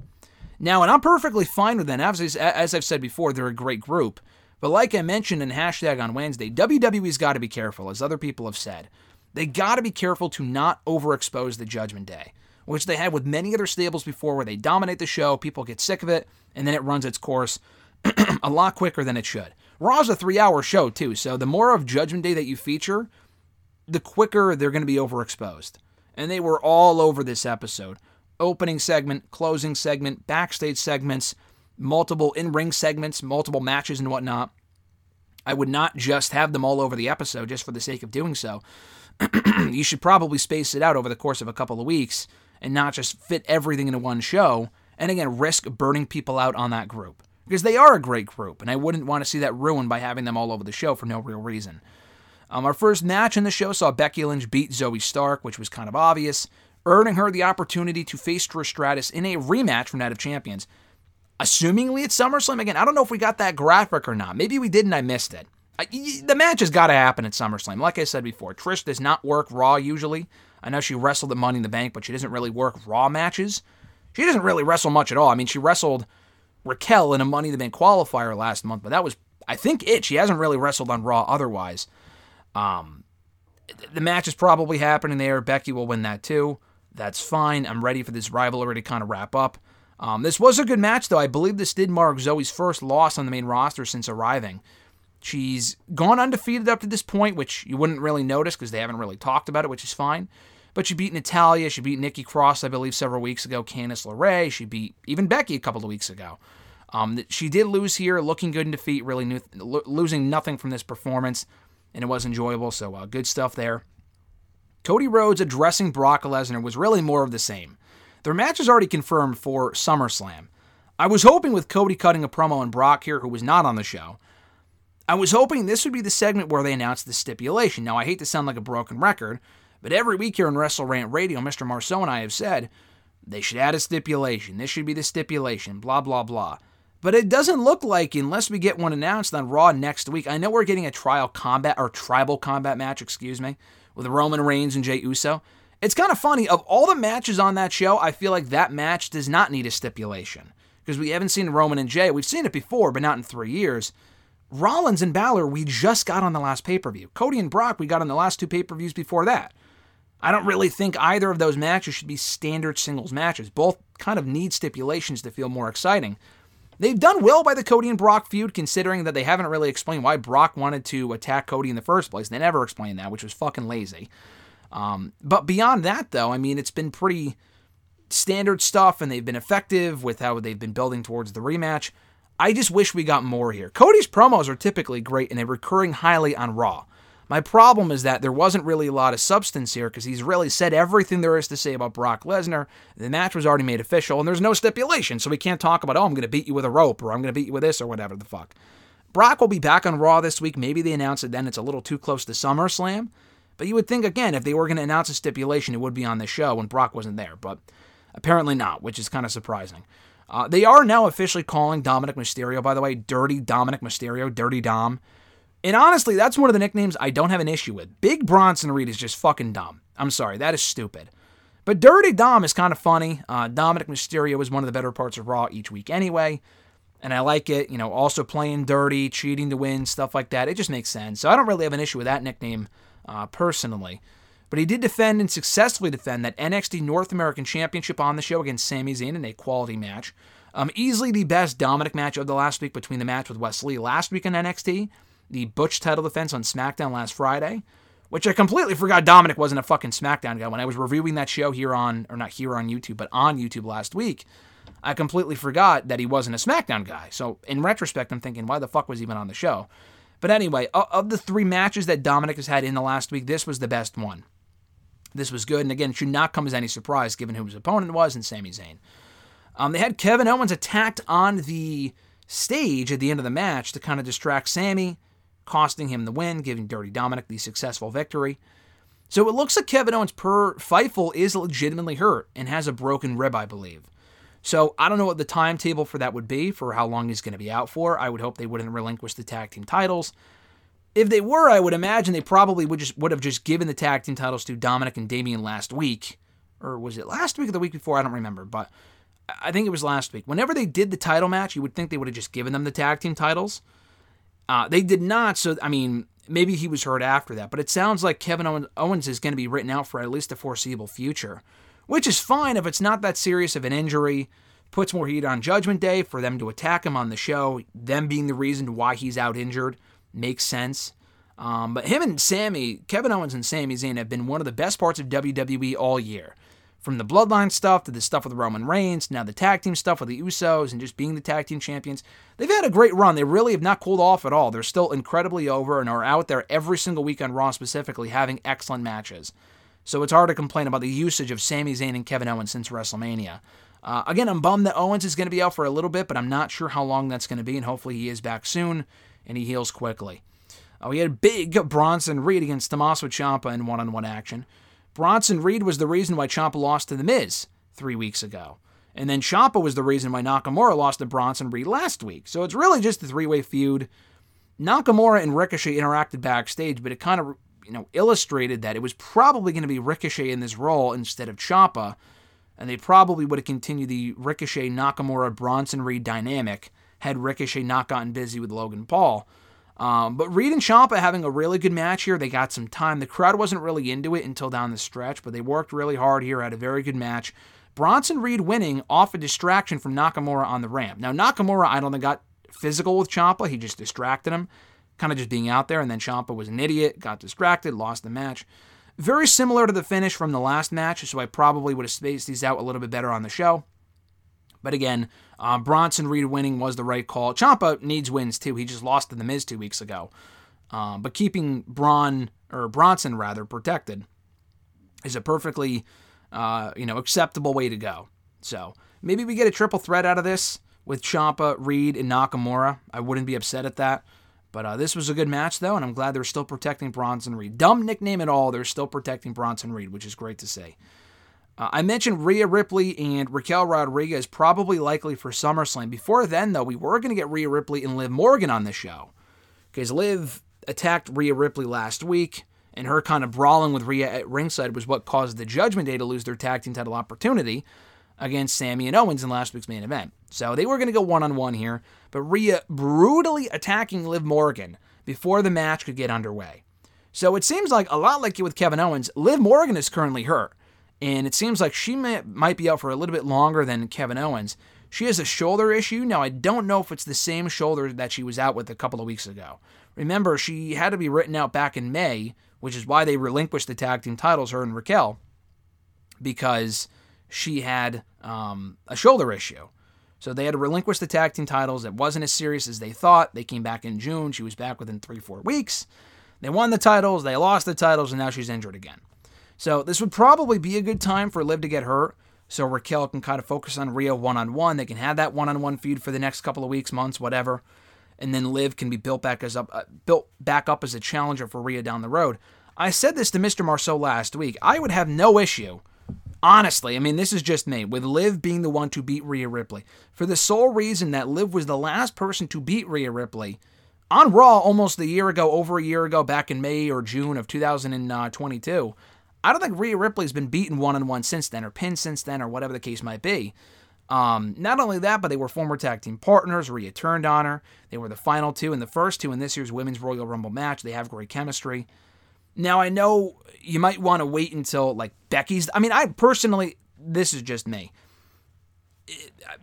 Now, and I'm perfectly fine with that. As, I've said before, they're a great group. But like I mentioned in hashtag on Wednesday, WWE's got to be careful, as other people have said. They got to be careful to not overexpose the Judgment Day which they had with many other stables before, where they dominate the show, people get sick of it, and then it runs its course a lot quicker than it should. Raw's a three hour show, too, so the more of Judgment Day that you feature, the quicker they're going to be overexposed. And they were all over this episode opening segment, closing segment, backstage segments, multiple in ring segments, multiple matches, and whatnot. I would not just have them all over the episode just for the sake of doing so. you should probably space it out over the course of a couple of weeks and not just fit everything into one show, and again, risk burning people out on that group. Because they are a great group, and I wouldn't want to see that ruined by having them all over the show for no real reason. Um, our first match in the show saw Becky Lynch beat Zoey Stark, which was kind of obvious, earning her the opportunity to face Trish Stratus in a rematch from Night of Champions. Assumingly it's SummerSlam again. I don't know if we got that graphic or not. Maybe we didn't. I missed it. The match has got to happen at SummerSlam. Like I said before, Trish does not work Raw usually. I know she wrestled at Money in the Bank, but she doesn't really work Raw matches. She doesn't really wrestle much at all. I mean, she wrestled Raquel in a Money in the Bank qualifier last month, but that was, I think, it. She hasn't really wrestled on Raw otherwise. Um, the match is probably happening there. Becky will win that too. That's fine. I'm ready for this rivalry to kind of wrap up. Um, this was a good match, though. I believe this did mark Zoey's first loss on the main roster since arriving. She's gone undefeated up to this point, which you wouldn't really notice because they haven't really talked about it, which is fine. But she beat Natalya, she beat Nikki Cross, I believe, several weeks ago, Candice LeRae, she beat even Becky a couple of weeks ago. Um, she did lose here, looking good in defeat, really new, lo- losing nothing from this performance, and it was enjoyable, so uh, good stuff there. Cody Rhodes addressing Brock Lesnar was really more of the same. Their match is already confirmed for SummerSlam. I was hoping with Cody cutting a promo on Brock here, who was not on the show, I was hoping this would be the segment where they announced the stipulation. Now, I hate to sound like a broken record, but every week here on WrestleRant Radio, Mr. Marceau and I have said they should add a stipulation. This should be the stipulation, blah, blah, blah. But it doesn't look like, unless we get one announced on Raw next week. I know we're getting a trial combat or tribal combat match, excuse me, with Roman Reigns and Jey Uso. It's kind of funny. Of all the matches on that show, I feel like that match does not need a stipulation because we haven't seen Roman and Jey. We've seen it before, but not in three years. Rollins and Balor, we just got on the last pay per view. Cody and Brock, we got on the last two pay per views before that. I don't really think either of those matches should be standard singles matches. Both kind of need stipulations to feel more exciting. They've done well by the Cody and Brock feud, considering that they haven't really explained why Brock wanted to attack Cody in the first place. They never explained that, which was fucking lazy. Um, but beyond that, though, I mean, it's been pretty standard stuff, and they've been effective with how they've been building towards the rematch. I just wish we got more here. Cody's promos are typically great and they're recurring highly on Raw. My problem is that there wasn't really a lot of substance here because he's really said everything there is to say about Brock Lesnar. The match was already made official and there's no stipulation, so we can't talk about, oh, I'm going to beat you with a rope or I'm going to beat you with this or whatever the fuck. Brock will be back on Raw this week. Maybe they announce it then. It's a little too close to SummerSlam. But you would think, again, if they were going to announce a stipulation, it would be on the show when Brock wasn't there. But apparently not, which is kind of surprising. Uh, they are now officially calling Dominik Mysterio, by the way, Dirty Dominik Mysterio, Dirty Dom. And honestly, that's one of the nicknames I don't have an issue with. Big Bronson Reed is just fucking dumb. I'm sorry, that is stupid. But Dirty Dom is kind of funny. Uh, Dominik Mysterio is one of the better parts of Raw each week anyway. And I like it, you know, also playing dirty, cheating to win, stuff like that. It just makes sense. So I don't really have an issue with that nickname uh, personally. But he did defend and successfully defend that NXT North American Championship on the show against Sami Zayn in a quality match. Um, easily the best Dominik match of the last week between the match with Wesley last week in NXT, the Butch title defense on SmackDown last Friday, which I completely forgot Dominik wasn't a fucking SmackDown guy when I was reviewing that show here on, or not here on YouTube, but on YouTube last week. I completely forgot that he wasn't a SmackDown guy. So in retrospect, I'm thinking, why the fuck was he even on the show? But anyway, of the three matches that Dominik has had in the last week, this was the best one. This was good, and again, it should not come as any surprise given who his opponent was and Sami Zayn. Um, they had Kevin Owens attacked on the stage at the end of the match to kind of distract Sami, costing him the win, giving Dirty Dominik the successful victory. So it looks like Kevin Owens per Fightful is legitimately hurt and has a broken rib, I believe. So I don't know what the timetable for that would be for how long he's going to be out for. I would hope they wouldn't relinquish the tag team titles. If they were, I would imagine they probably would just would have just given the tag team titles to Dominik and Damian last week, or was it last week or the week before? I don't remember, but I think it was last week. Whenever they did the title match, you would think they would have just given them the tag team titles. Uh, they did not. So I mean, maybe he was hurt after that, but it sounds like Kevin Owens is going to be written out for at least the foreseeable future, which is fine if it's not that serious of an injury. Puts more heat on Judgment Day for them to attack him on the show. Them being the reason why he's out injured makes sense. Um, but him and Sami, Kevin Owens and Sami Zayn have been one of the best parts of WWE all year. From the Bloodline stuff to the stuff with Roman Reigns, now the tag team stuff with the Usos, and just being the tag team champions. They've had a great run. They really have not cooled off at all. They're still incredibly over and are out there every single week on Raw specifically having excellent matches. So it's hard to complain about the usage of Sami Zayn and Kevin Owens since WrestleMania. Uh, again, I'm bummed that Owens is going to be out for a little bit, but I'm not sure how long that's going to be, and hopefully he is back soon and he heals quickly. Uh, we had big Bronson Reed against Tommaso Ciampa in one-on-one action. Bronson Reed was the reason why Ciampa lost to The Miz three weeks ago. And then Ciampa was the reason why Nakamura lost to Bronson Reed last week. So it's really just a three-way feud. Nakamura and Ricochet interacted backstage, but it kind of you know illustrated that it was probably going to be Ricochet in this role instead of Ciampa, and they probably would have continued the Ricochet Nakamura Bronson Reed dynamic had Ricochet not gotten busy with Logan Paul. Um, but Reed and Ciampa having a really good match here. They got some time. The crowd wasn't really into it until down the stretch, but they worked really hard here. Had a very good match. Bronson Reed winning off a distraction from Nakamura on the ramp. Now Nakamura, I don't think got physical with Ciampa. He just distracted him, kind of just being out there. And then Ciampa was an idiot, got distracted, lost the match. Very similar to the finish from the last match, so I probably would have spaced these out a little bit better on the show. But again, uh, Bronson Reed winning was the right call. Ciampa needs wins too. He just lost to the Miz two weeks ago. Um, but keeping Braun or Bronson rather protected is a perfectly uh, you know acceptable way to go. So maybe we get a triple threat out of this with Ciampa, Reed, and Nakamura. I wouldn't be upset at that. But uh, this was a good match though, and I'm glad they're still protecting Bronson Reed. Dumb nickname at all, they're still protecting Bronson Reed, which is great to see. Uh, I mentioned Rhea Ripley and Raquel Rodriguez probably likely for SummerSlam. Before then, though, we were going to get Rhea Ripley and Liv Morgan on the show because Liv attacked Rhea Ripley last week, and her kind of brawling with Rhea at ringside was what caused the Judgment Day to lose their tag team title opportunity against Sami and Owens in last week's main event. So they were going to go one on one here, but Rhea brutally attacking Liv Morgan before the match could get underway. So it seems like a lot like with Kevin Owens, Liv Morgan is currently hurt and it seems like she may, might be out for a little bit longer than Kevin Owens. She has a shoulder issue. Now, I don't know if it's the same shoulder that she was out with a couple of weeks ago. Remember, she had to be written out back in May, which is why they relinquished the tag team titles, her and Raquel, because she had um, a shoulder issue. So they had to relinquish the tag team titles. It wasn't as serious as they thought. They came back in June. She was back within three, four weeks. They won the titles, they lost the titles, and now she's injured again. So this would probably be a good time for Liv to get hurt. So Raquel can kind of focus on Rhea one on one. They can have that one on one feud for the next couple of weeks, months, whatever. And then Liv can be built back as up, uh, built back up as a challenger for Rhea down the road. I said this to Mr. Marceau last week. I would have no issue, honestly. I mean, this is just me with Liv being the one to beat Rhea Ripley for the sole reason that Liv was the last person to beat Rhea Ripley on Raw almost a year ago, over a year ago, back in May or June of 2022. I don't think Rhea Ripley's been beaten one on one since then, or pinned since then, or whatever the case might be. Um, not only that, but they were former tag team partners. Rhea turned on her. They were the final two and the first two in this year's Women's Royal Rumble match. They have great chemistry. Now, I know you might want to wait until like Becky's. I mean, I personally, this is just me.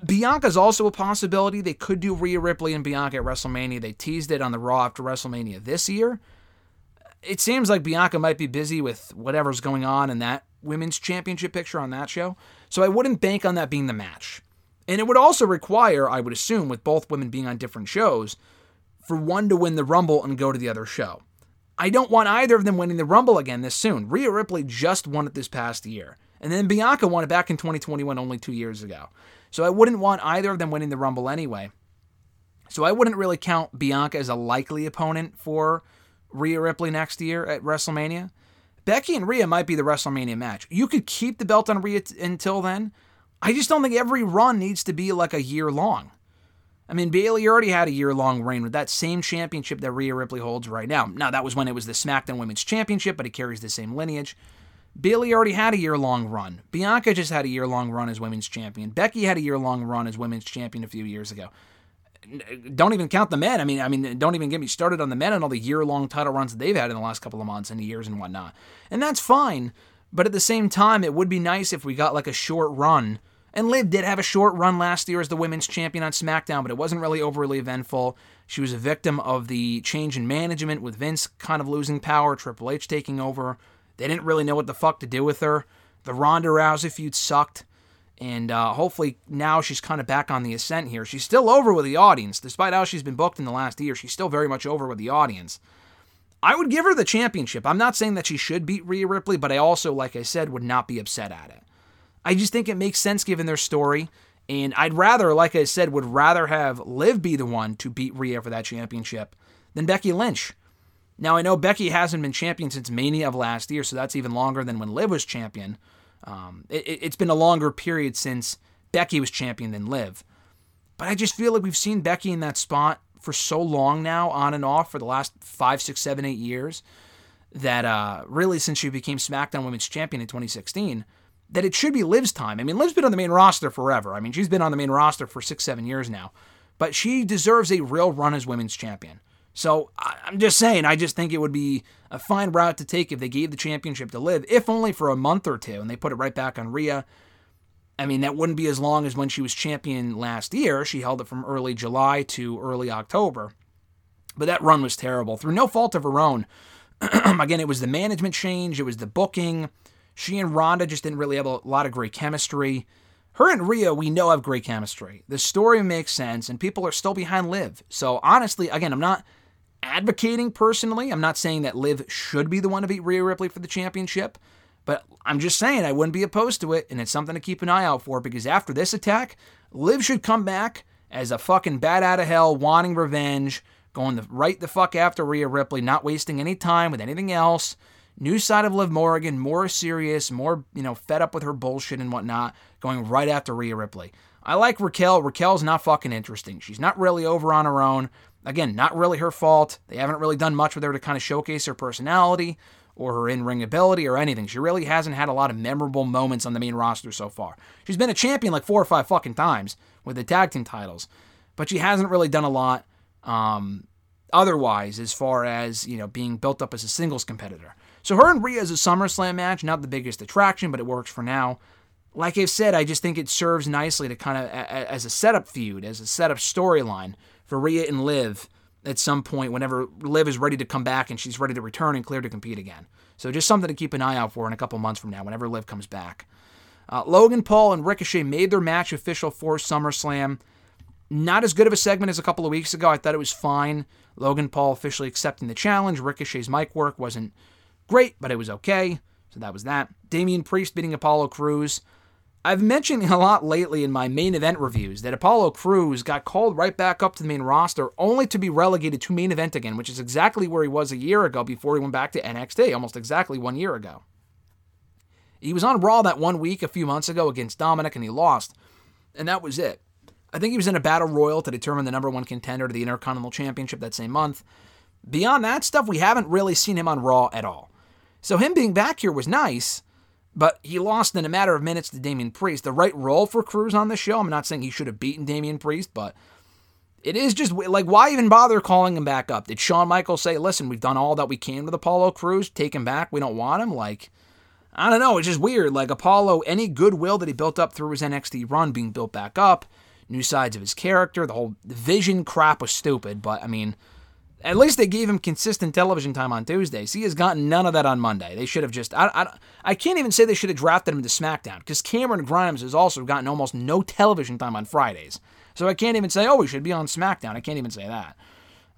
Bianca's also a possibility. They could do Rhea Ripley and Bianca at WrestleMania. They teased it on the Raw after WrestleMania this year. It seems like Bianca might be busy with whatever's going on in that women's championship picture on that show. So I wouldn't bank on that being the match. And it would also require, I would assume, with both women being on different shows, for one to win the Rumble and go to the other show. I don't want either of them winning the Rumble again this soon. Rhea Ripley just won it this past year. And then Bianca won it back in 2021, only two years ago. So I wouldn't want either of them winning the Rumble anyway. So I wouldn't really count Bianca as a likely opponent for Rhea Ripley next year at WrestleMania. Becky and Rhea might be the WrestleMania match. You could keep the belt on Rhea t- until then. I just don't think every run needs to be like a year long. I mean, Bayley already had a year long reign with that same championship that Rhea Ripley holds right now. Now, that was when it was the SmackDown Women's Championship, but it carries the same lineage. Bayley already had a year long run. Bianca just had a year long run as women's champion. Becky had a year long run as women's champion a few years ago. Don't even count the men. I mean, I mean, don't even get me started on the men and all the year long title runs they've had in the last couple of months and years and whatnot. And that's fine. But at the same time, it would be nice if we got like a short run. And Liv did have a short run last year as the women's champion on SmackDown, but it wasn't really overly eventful. She was a victim of the change in management with Vince kind of losing power, Triple H taking over. They didn't really know what the fuck to do with her. The Ronda Rousey feud sucked. And uh, hopefully now she's kind of back on the ascent here. She's still over with the audience. Despite how she's been booked in the last year, she's still very much over with the audience. I would give her the championship. I'm not saying that she should beat Rhea Ripley, but I also, like I said, would not be upset at it. I just think it makes sense given their story. And I'd rather, like I said, would rather have Liv be the one to beat Rhea for that championship than Becky Lynch. Now, I know Becky hasn't been champion since Mania of last year, so that's even longer than when Liv was champion. Um, it, has been a longer period since Becky was champion than Liv. But I just feel like we've seen Becky in that spot for so long now, on and off, for the last five, six, seven, eight years, that uh, really since she became SmackDown Women's Champion in 2016, that it should be Liv's time. I mean, Liv's been on the main roster forever. I mean, she's been on the main roster for six, seven years now. But she deserves a real run as Women's Champion. So I'm just saying, I just think it would be a fine route to take if they gave the championship to Liv, if only for a month or two, and they put it right back on Rhea. I mean, that wouldn't be as long as when she was champion last year. She held it from early July to early October. But that run was terrible through no fault of her own. Again, it was the management change, it was the booking. She and Ronda just didn't really have a lot of great chemistry. Her and Rhea, we know have great chemistry. The story makes sense, and people are still behind Liv. So honestly, again, I'm not advocating personally. I'm not saying that Liv should be the one to beat Rhea Ripley for the championship, but I'm just saying I wouldn't be opposed to it, and it's something to keep an eye out for because after this attack, Liv should come back as a fucking bat out of hell, wanting revenge, going the, right the fuck after Rhea Ripley, not wasting any time with anything else. New side of Liv Morgan, more serious, more, you know, fed up with her bullshit and whatnot, going right after Rhea Ripley. I like Raquel. Raquel's not fucking interesting. She's not really over on her own. Again, not really her fault. They haven't really done much with her to kind of showcase her personality or her in ring ability or anything. She really hasn't had a lot of memorable moments on the main roster so far. She's been a champion like four or five fucking times with the tag team titles, but she hasn't really done a lot um, otherwise as far as, you know, being built up as a singles competitor. So her and Rhea is a SummerSlam match, not the biggest attraction, but it works for now. Like I've said, I just think it serves nicely to kind of as a setup feud, as a setup storyline for Rhea and Liv at some point whenever Liv is ready to come back and she's ready to return and clear to compete again. So just something to keep an eye out for in a couple months from now, whenever Liv comes back. Uh, Logan Paul and Ricochet made their match official for SummerSlam. Not as good of a segment as a couple of weeks ago. I thought it was fine. Logan Paul officially accepting the challenge. Ricochet's mic work wasn't great, but it was okay. So that was that. Damian Priest beating Apollo Crews. I've mentioned a lot lately in my main event reviews that Apollo Crews got called right back up to the main roster only to be relegated to main event again, which is exactly where he was a year ago before he went back to NXT, almost exactly one year ago. He was on Raw that one week a few months ago against Dominik and he lost, and that was it. I think he was in a battle royal to determine the number one contender to the Intercontinental Championship that same month. Beyond that stuff, we haven't really seen him on Raw at all. So him being back here was nice, but he lost in a matter of minutes to Damian Priest. The right role for Crews on the show. I'm not saying he should have beaten Damian Priest, but it is just like why even bother calling him back up? Did Shawn Michaels say, "Listen, we've done all that we can with Apollo Crews. Take him back. We don't want him." Like, I don't know. It's just weird. Like Apollo, any goodwill that he built up through his NXT run being built back up, new sides of his character, the whole vision crap was stupid. But I mean, at least they gave him consistent television time on Tuesdays. He has gotten none of that on Monday. They should have just. I, I, I can't even say they should have drafted him to SmackDown because Cameron Grimes has also gotten almost no television time on Fridays. So I can't even say, oh, he should be on SmackDown. I can't even say that.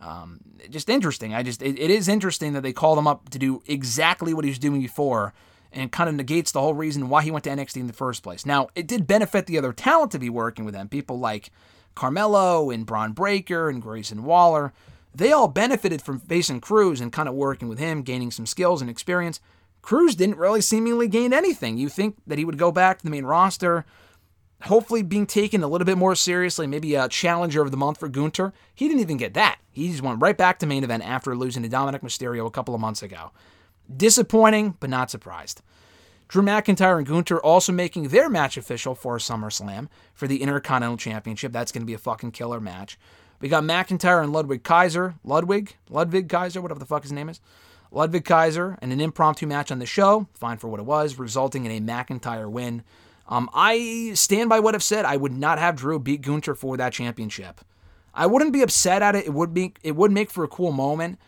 Um, just interesting. I just it, it is interesting that they called him up to do exactly what he was doing before, and kind of negates the whole reason why he went to NXT in the first place. Now it did benefit the other talent to be working with them. People like Carmelo and Bron Breakker and Grayson Waller. They all benefited from facing Crews and kind of working with him, gaining some skills and experience. Crews didn't really seemingly gain anything. You think that he would go back to the main roster, hopefully being taken a little bit more seriously, maybe a challenger of the month for Gunther. He didn't even get that. He just went right back to main event after losing to Dominik Mysterio a couple of months ago. Disappointing, but not surprised. Drew McIntyre and Gunther also making their match official for SummerSlam for the Intercontinental Championship. That's going to be a fucking killer match. We got McIntyre and Ludwig Kaiser, Ludwig, Ludwig Kaiser, whatever the fuck his name is. Ludwig Kaiser and an impromptu match on the show, fine for what it was, resulting in a McIntyre win. Um, I stand by what I've said. I would not have Drew beat Gunther for that championship. I wouldn't be upset at it. It would be it would make for a cool moment.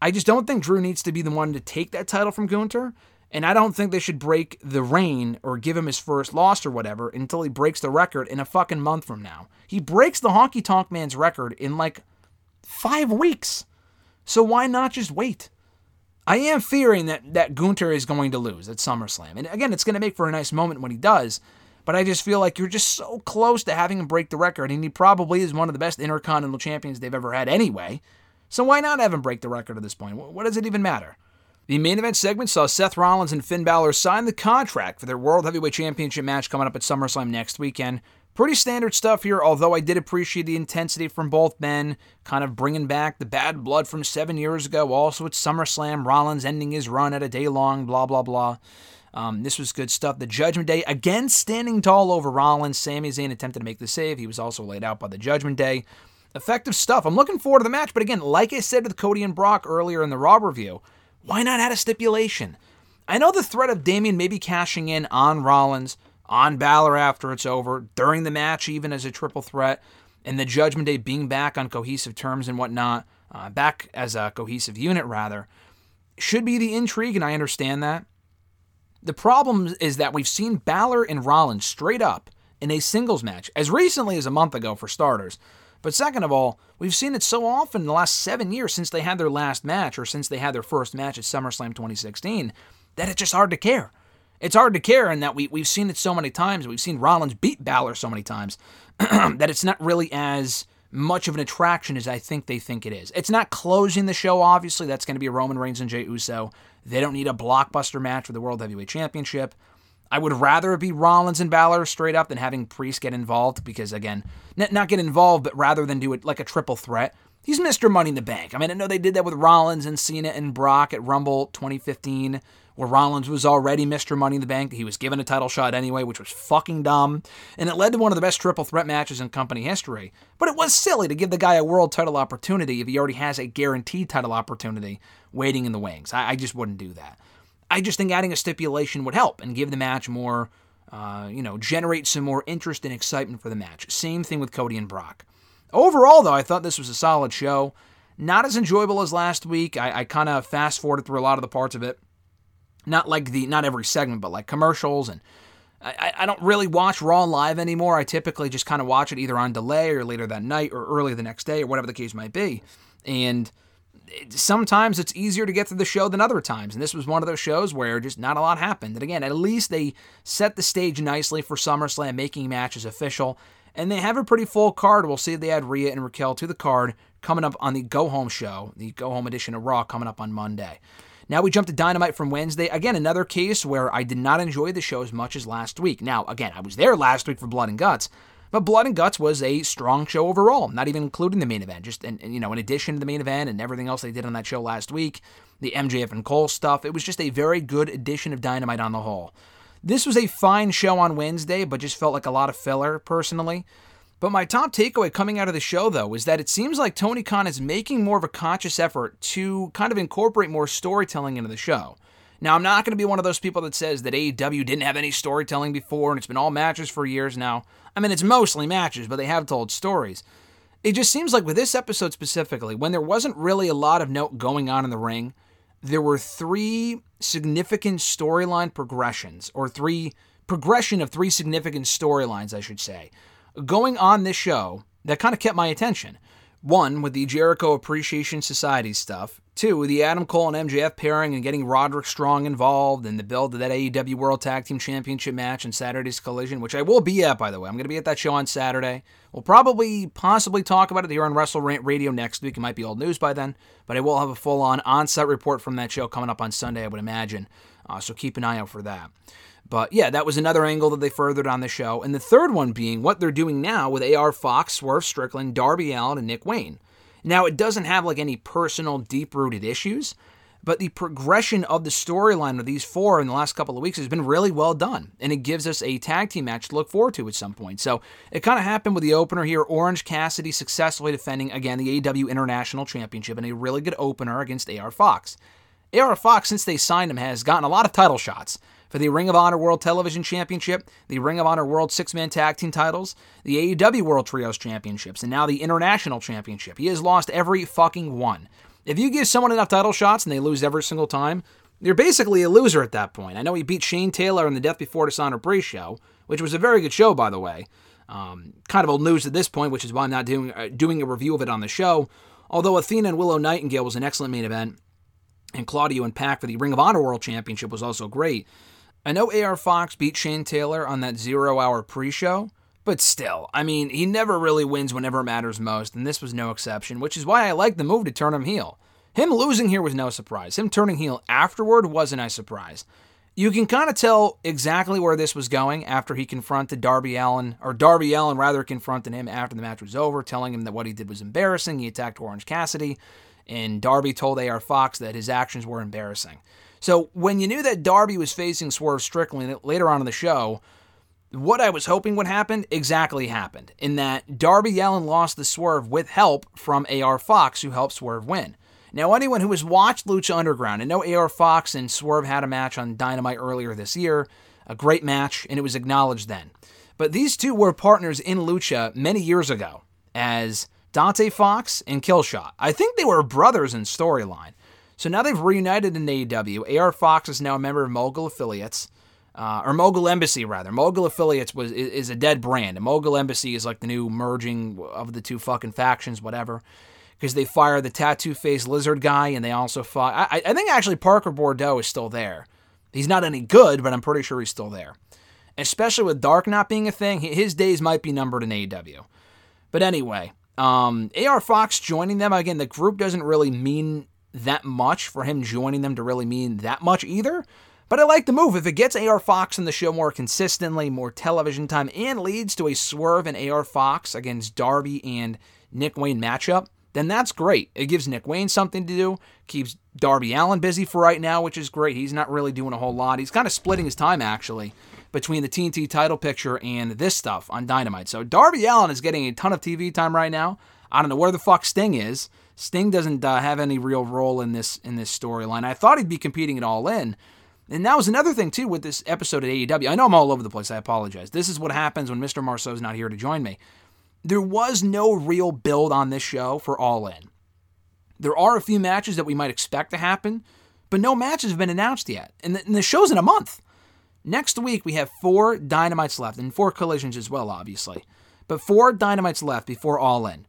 I just don't think Drew needs to be the one to take that title from Gunther. And I don't think they should break the reign or give him his first loss or whatever until he breaks the record in a fucking month from now. He breaks the Honky Tonk Man's record in like five weeks. So why not just wait? I am fearing that, that Gunther is going to lose at SummerSlam. And again, it's going to make for a nice moment when he does. But I just feel like you're just so close to having him break the record. And he probably is one of the best Intercontinental champions they've ever had anyway. So why not have him break the record at this point? What does it even matter? The main event segment saw Seth Rollins and Finn Balor sign the contract for their World Heavyweight Championship match coming up at SummerSlam next weekend. Pretty standard stuff here, although I did appreciate the intensity from both men, kind of bringing back the bad blood from seven years ago. Also, at SummerSlam, Rollins ending his run at a day long, blah, blah, blah. Um, this was good stuff. The Judgment Day, again, standing tall over Rollins. Sami Zayn attempted to make the save. He was also laid out by the Judgment Day. Effective stuff. I'm looking forward to the match, but again, like I said with Cody and Brock earlier in the Raw review, why not add a stipulation? I know the threat of Damian maybe cashing in on Rollins, on Balor after it's over, during the match, even as a triple threat, and the Judgment Day being back on cohesive terms and whatnot, uh, back as a cohesive unit, rather, should be the intrigue, and I understand that. The problem is that we've seen Balor and Rollins straight up in a singles match as recently as a month ago, for starters. But second of all, we've seen it so often in the last seven years since they had their last match or since they had their first match at SummerSlam 2016 that it's just hard to care. It's hard to care in that we, we've seen it so many times. We've seen Rollins beat Balor so many times that it's not really as much of an attraction as I think they think it is. It's not closing the show, obviously. That's going to be Roman Reigns and Jey Uso. They don't need a blockbuster match for the World Heavyweight Championship. I would rather be Rollins and Balor straight up than having Priest get involved because, again, not get involved, but rather than do it like a triple threat. He's Mr. Money in the Bank. I mean, I know they did that with Rollins and Cena and Brock at Rumble 2015, where Rollins was already Mr. Money in the Bank. He was given a title shot anyway, which was fucking dumb. And it led to one of the best triple threat matches in company history. But it was silly to give the guy a world title opportunity if he already has a guaranteed title opportunity waiting in the wings. I, I just wouldn't do that. I just think adding a stipulation would help and give the match more, uh, you know, generate some more interest and excitement for the match. Same thing with Cody and Brock. Overall, though, I thought this was a solid show. Not as enjoyable as last week. I, I kind of fast forwarded through a lot of the parts of it. Not like the, not every segment, but like commercials and. I, I don't really watch Raw live anymore. I typically just kind of watch it either on delay or later that night or early the next day or whatever the case might be. And sometimes it's easier to get through the show than other times. And this was one of those shows where just not a lot happened. And again, at least they set the stage nicely for SummerSlam, making matches official. And they have a pretty full card. We'll see if they add Rhea and Raquel to the card coming up on the Go Home show, the Go Home edition of Raw coming up on Monday. Now we jump to Dynamite from Wednesday. Again, another case where I did not enjoy the show as much as last week. Now, again, I was there last week for Blood and Guts, But Blood and Guts was a strong show overall, not even including the main event. Just in, you know, in addition to the main event and everything else they did on that show last week, the MJF and Cole stuff, it was just a very good edition of Dynamite on the whole. This was a fine show on Wednesday, but just felt like a lot of filler personally. But my top takeaway coming out of the show, though, is that it seems like Tony Khan is making more of a conscious effort to kind of incorporate more storytelling into the show. Now, I'm not going to be one of those people that says that AEW didn't have any storytelling before and it's been all matches for years now. I mean, it's mostly matches, but they have told stories. It just seems like with this episode specifically, when there wasn't really a lot of note going on in the ring, there were three significant storyline progressions, or three progression of three significant storylines, I should say, going on this show that kind of kept my attention. One, with the Jericho Appreciation Society stuff. Two, with the Adam Cole and MJF pairing and getting Roderick Strong involved and the build to that AEW World Tag Team Championship match and Saturday's Collision, which I will be at, by the way. I'm going to be at that show on Saturday. We'll probably, possibly talk about it here on Wrestle Radio next week. It might be old news by then, but I will have a full on on report from that show coming up on Sunday, I would imagine. Uh, so keep an eye out for that. But yeah, that was another angle that they furthered on the show. And the third one being what they're doing now with AR Fox, Swerve Strickland, Darby Allin, and Nick Wayne. Now, it doesn't have like any personal, deep rooted issues, but the progression of the storyline of these four in the last couple of weeks has been really well done. And it gives us a tag team match to look forward to at some point. So it kind of happened with the opener here Orange Cassidy successfully defending, again, the AEW International Championship in a really good opener against AR Fox. AR Fox, since they signed him, has gotten a lot of title shots for the Ring of Honor World Television Championship, the Ring of Honor World Six Man Tag Team titles, the AEW World Trios Championships, and now the International Championship. He has lost every fucking one. If you give someone enough title shots and they lose every single time, you're basically a loser at that point. I know he beat Shane Taylor in the Death Before Dishonor pre show, which was a very good show, by the way. Um, kind of old news at this point, which is why I'm not doing uh, doing a review of it on the show. Although Athena and Willow Nightingale was an excellent main event, and Claudio and PAC for the Ring of Honor World Championship was also great. I know AR Fox beat Shane Taylor on that zero hour pre show, but still, I mean, he never really wins whenever it matters most, and this was no exception, which is why I like the move to turn him heel. Him losing here was no surprise. Him turning heel afterward wasn't a surprise. You can kind of tell exactly where this was going after he confronted Darby Allin, or Darby Allin rather confronted him after the match was over, telling him that what he did was embarrassing. He attacked Orange Cassidy, and Darby told AR Fox that his actions were embarrassing. So when you knew that Darby was facing Swerve Strickland later on in the show, what I was hoping would happen exactly happened. In that Darby Allin lost the Swerve with help from AR Fox, who helped Swerve win. Now, anyone who has watched Lucha Underground and know AR Fox and Swerve had a match on Dynamite earlier this year, a great match, and it was acknowledged then. But these two were partners in Lucha many years ago as Dante Fox and Killshot. I think they were brothers in storyline. So now they've reunited in AEW. AR Fox is now a member of Mogul Affiliates, uh, or Mogul Embassy rather. Mogul Affiliates was is, is a dead brand, and Mogul Embassy is like the new merging of the two fucking factions, whatever. Because they fire the tattoo face lizard guy, and they also fire. I, I think actually Parker Boudreaux is still there. He's not any good, but I'm pretty sure he's still there. Especially with Dark not being a thing, his days might be numbered in AEW. But anyway, um, AR Fox joining them again. The group doesn't really mean that much for him joining them to really mean that much either. But I like the move. If it gets AR Fox in the show more consistently, more television time, and leads to a swerve in AR Fox against Darby and Nick Wayne matchup, then that's great. It gives Nick Wayne something to do, keeps Darby Allin busy for right now, which is great. He's not really doing a whole lot. He's kind of splitting his time, actually, between the TNT title picture and this stuff on Dynamite. So Darby Allin is getting a ton of TV time right now. I don't know where the fuck Sting is. Sting doesn't uh, have any real role in this in this storyline. I thought he'd be competing it all in. And that was another thing too with this episode at AEW. I know I'm all over the place. I apologize. This is what happens when Mr. Marceau's not here to join me. There was no real build on this show for All In. There are a few matches that we might expect to happen, but no matches have been announced yet. And the, and the show's in a month. Next week, we have four Dynamites left, and four collisions as well, obviously. But four Dynamites left before All In,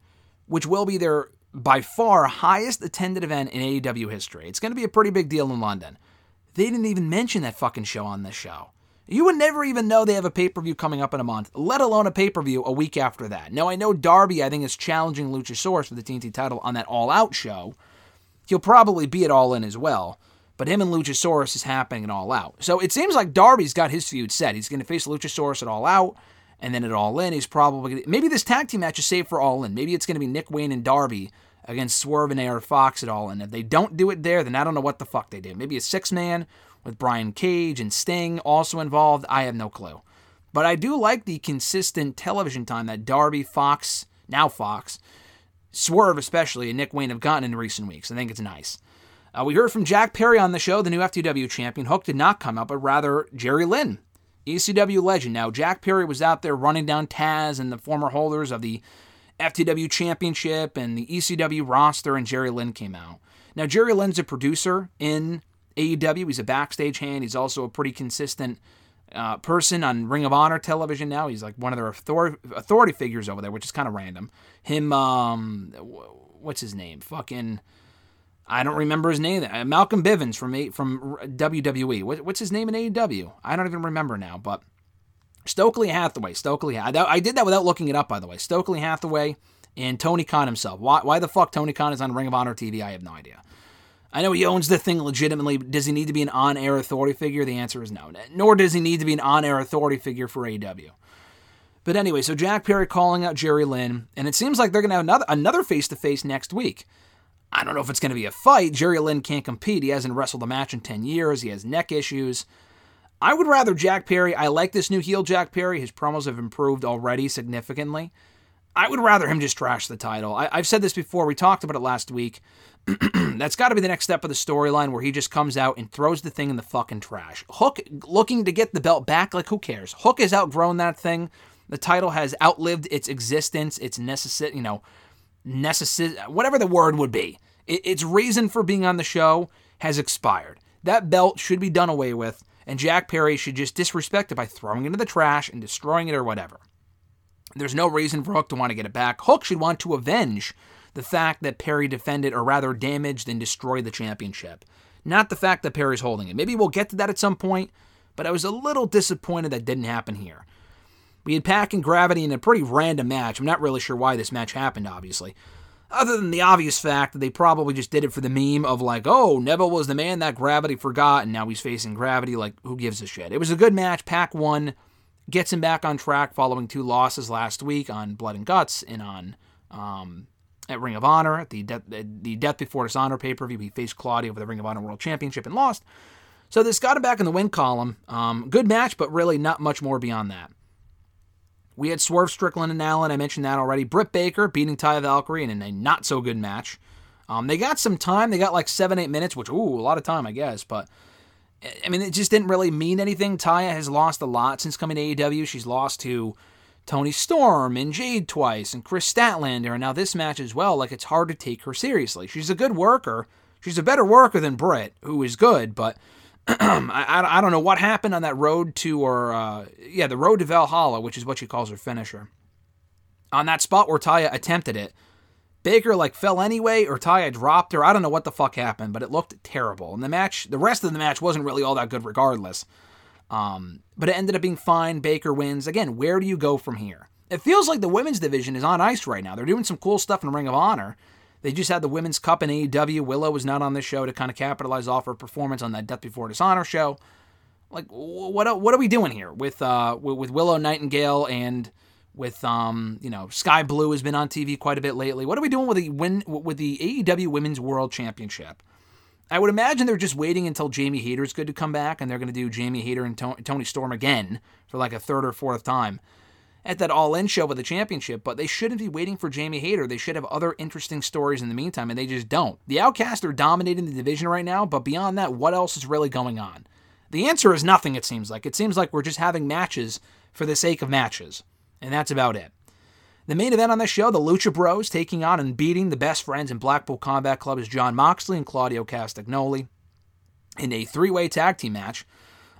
which will be their by far highest attended event in AEW history. It's going to be a pretty big deal in London. They didn't even mention that fucking show on this show. You would never even know they have a pay per view coming up in a month, let alone a pay per view a week after that. Now, I know Darby, I think, is challenging Luchasaurus for the TNT title on that All Out show. He'll probably be at All In as well, but him and Luchasaurus is happening at All Out. So it seems like Darby's got his feud set. He's going to face Luchasaurus at All Out, And then at All In, he's probably maybe this tag team match is saved for All In. Maybe it's going to be Nick Wayne and Darby against Swerve and AR Fox at All In. If they don't do it there, then I don't know what the fuck they do. Maybe a six man with Brian Cage and Sting also involved. I have no clue. But I do like the consistent television time that Darby, Fox, now Fox, Swerve especially, and Nick Wayne have gotten in recent weeks. I think it's nice. Uh, we heard from Jack Perry on the show, the new FTW champion. Hook did not come up, but rather Jerry Lynn, ECW legend. Now, Jack Perry was out there running down Taz and the former holders of the FTW championship and the ECW roster, and Jerry Lynn came out. Now, Jerry Lynn's a producer in AEW. He's a backstage hand. He's also a pretty consistent uh, person on Ring of Honor television now. He's like one of their author- authority figures over there, which is kind of random. Him, um, what's his name? Fucking. I don't remember his name. Uh, Malcolm Bivens from from WWE. What, what's his name in AEW? I don't even remember now. But Stokely Hathaway. Stokely. I, I did that without looking it up, by the way. Stokely Hathaway and Tony Khan himself. Why, why the fuck Tony Khan is on Ring of Honor TV? I have no idea. I know he owns the thing legitimately. Does he need to be an on-air authority figure? The answer is no. Nor does he need to be an on-air authority figure for AEW. But anyway, so Jack Perry calling out Jerry Lynn, and it seems like they're going to have another another face-to-face next week. I don't know if it's going to be a fight. Jerry Lynn can't compete. He hasn't wrestled a match in 10 years. He has neck issues. I would rather Jack Perry. I like this new heel Jack Perry. His promos have improved already significantly. I would rather him just trash the title. I, have said this before. We talked about it last week. That's got to be the next step of the storyline where he just comes out and throws the thing in the fucking trash. Hook looking to get the belt back. Like, who cares? Hook has outgrown that thing. The title has outlived its existence. Its necessary, you know, necessary, whatever the word would be. It, its reason for being on the show has expired. That belt should be done away with, and Jack Perry should just disrespect it by throwing it into the trash and destroying it or whatever. There's no reason for Hook to want to get it back. Hook should want to avenge the fact that Perry defended or rather damaged and destroyed the championship. Not the fact that Perry's holding it. Maybe we'll get to that at some point, but I was a little disappointed that didn't happen here. We had PAC and Gravity in a pretty random match. I'm not really sure why this match happened, obviously. Other than the obvious fact that they probably just did it for the meme of like, oh, Neville was the man that Gravity forgot, and now he's facing Gravity. Like, who gives a shit? It was a good match. PAC one gets him back on track following two losses last week on Blood and Guts and on um, at Ring of Honor at the De- the Death Before Dishonor pay per view. He faced Claudio for the Ring of Honor World Championship and lost. So this got him back in the win column. Um, good match, but really not much more beyond that. We had Swerve Strickland and Allin. I mentioned that already. Britt Baker beating Taya Valkyrie in a not so good match. Um, they got some time. They got like seven, eight minutes, which, ooh, a lot of time, I guess. But, I mean, it just didn't really mean anything. Taya has lost a lot since coming to AEW. She's lost to Toni Storm and Jade twice and Kris Statlander. And now this match as well. Like, it's hard to take her seriously. She's a good worker. She's a better worker than Britt, who is good, but I, I don't know what happened on that road to, or uh, yeah, the road to Valhalla, which is what she calls her finisher. On that spot where Taya attempted it, Baker like fell anyway, or Taya dropped her. I don't know what the fuck happened, but it looked terrible. And the match, the rest of the match wasn't really all that good, regardless. Um, but it ended up being fine. Baker wins. Again, where do you go from here? It feels like the women's division is on ice right now. They're doing some cool stuff in Ring of Honor. They just had the Women's Cup in AEW. Willow was not on this show to kind of capitalize off her performance on that Death Before Dishonor show. Like, what what are we doing here with uh with Willow Nightingale and with um you know Skye Blue has been on TV quite a bit lately. What are we doing with the win with the AEW Women's World Championship? I would imagine they're just waiting until Jamie Hayter's good to come back, and they're going to do Jamie Hayter and Toni Storm again for like a third or fourth time at that All In show with the championship, but they shouldn't be waiting for Jamie Hayter. They should have other interesting stories in the meantime, and they just don't. The Outcasts are dominating the division right now, but beyond that, what else is really going on? The answer is nothing, it seems like. It seems like we're just having matches for the sake of matches, and that's about it. The main event on the show, the Lucha Bros taking on and beating the best friends in Blackpool Combat Club is Jon Moxley and Claudio Castagnoli in a three way tag team match.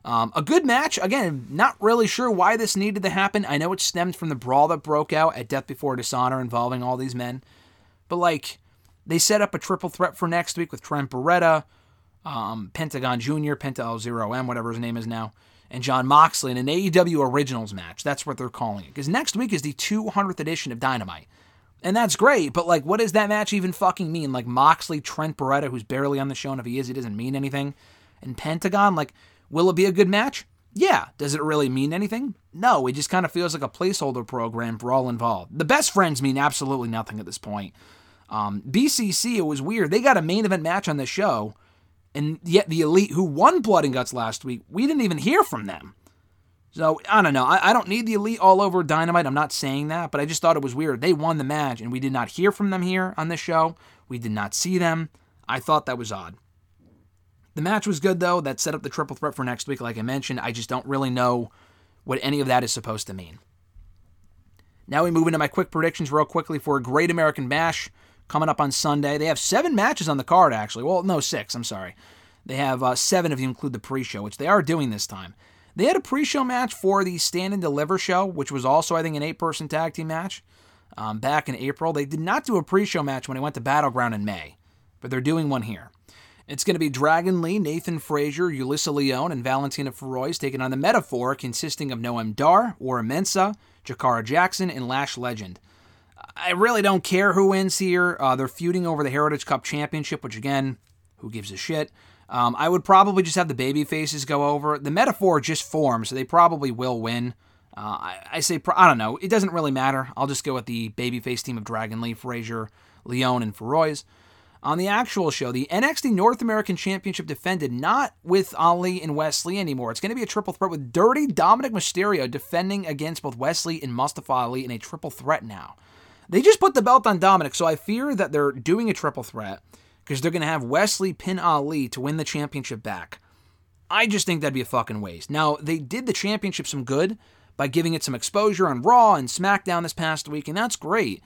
Um, a good match. Again, not really sure why this needed to happen. I know it stemmed from the brawl that broke out at Death Before Dishonor involving all these men. But, like, they set up a triple threat for next week with Trent Beretta, um, Pentagon Jr., Penta L0M, whatever his name is now, and Jon Moxley in an AEW Originals match. That's what they're calling it. Because next week is the 200th edition of Dynamite. And that's great, but like, what does that match even fucking mean? Like, Moxley, Trent Beretta, who's barely on the show, and if he is, it doesn't mean anything. And Pentagon, like, Will it be a good match? Yeah. Does it really mean anything? No, it just kind of feels like a placeholder program for all involved. The best friends mean absolutely nothing at this point. Um, BCC, it was weird. They got a main event match on the show, and yet the Elite, who won Blood and Guts last week, we didn't even hear from them. So I don't know. I, I don't need the Elite all over Dynamite. I'm not saying that, but I just thought it was weird. They won the match, and we did not hear from them here on this show. We did not see them. I thought that was odd. The match was good, though. That set up the triple threat for next week, like I mentioned. I just don't really know what any of that is supposed to mean. Now we move into my quick predictions real quickly for a Great American Bash coming up on Sunday. They have seven matches on the card, actually. Well, no, six. I'm sorry. They have uh, seven if you include the pre-show, which they are doing this time. They had a pre-show match for the Stand and Deliver show, which was also, I think, an eight-person tag team match um, back in April. They did not do a pre-show match when they went to Battleground in May, but they're doing one here. It's going to be Dragon Lee, Nathan Frazer, Yulisa Leon, and Valentina Feroz taking on the Meta-Four, consisting of Noam Dar, Oro Mensah, Jakara Jackson, and Lash Legend. I really don't care who wins here. Uh, they're feuding over the Heritage Cup Championship, which again, who gives a shit? Um, I would probably just have the baby faces go over. The Meta-Four just formed, so they probably will win. Uh, I, I say, pro- I don't know. It doesn't really matter. I'll just go with the babyface team of Dragon Lee, Frazer, Leon, and Feroz. On the actual show, the NXT North American Championship defended not with Ali and Wes Lee anymore. It's going to be a triple threat with Dirty Dominik Mysterio defending against both Wes Lee and Mustafa Ali in a triple threat now. They just put the belt on Dominik, so I fear that they're doing a triple threat because they're going to have Wes Lee pin Ali to win the championship back. I just think that'd be a fucking waste. Now, they did the championship some good by giving it some exposure on Raw and SmackDown this past week, and that's great.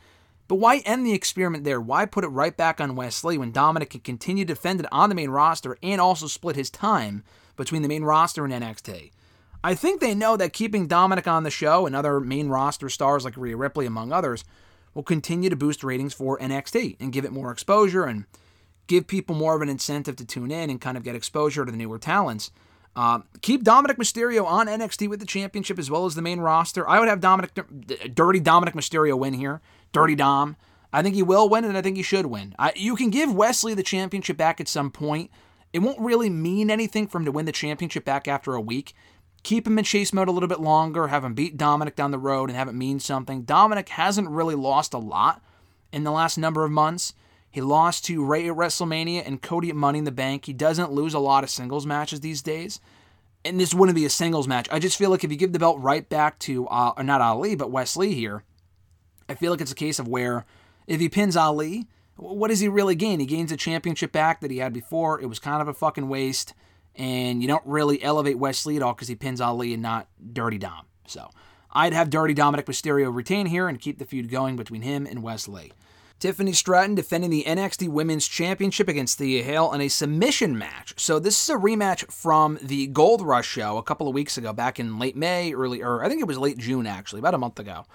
But why end the experiment there? Why put it right back on Wes Lee when Dominik can continue to defend it on the main roster and also split his time between the main roster and NXT? I think they know that keeping Dominik on the show and other main roster stars like Rhea Ripley, among others, will continue to boost ratings for NXT and give it more exposure and give people more of an incentive to tune in and kind of get exposure to the newer talents. Uh, keep Dominik Mysterio on NXT with the championship as well as the main roster. I would have Dominik, Dirty Dominik Mysterio win here. Dirty Dom. I think he will win, and I think he should win. I, you can give Wes Lee the championship back at some point. It won't really mean anything for him to win the championship back after a week. Keep him in chase mode a little bit longer, have him beat Dominik down the road, and have it mean something. Dominik hasn't really lost a lot in the last number of months. He lost to Rey at WrestleMania and Cody at Money in the Bank. He doesn't lose a lot of singles matches these days. And this wouldn't be a singles match. I just feel like if you give the belt right back to, uh, not Ali, but Wes Lee here, I feel like it's a case of where if he pins Ali, what does he really gain? He gains a championship back that he had before. It was kind of a fucking waste. And you don't really elevate Wes Lee at all because he pins Ali and not Dirty Dom. So I'd have Dirty Dominik Mysterio retain here and keep the feud going between him and Wes Lee. Tiffany Stratton defending the NXT Women's Championship against Thea Hail in a submission match. So this is a rematch from the Gold Rush show a couple of weeks ago, back in late May, early, or I think it was late June actually, about a month ago,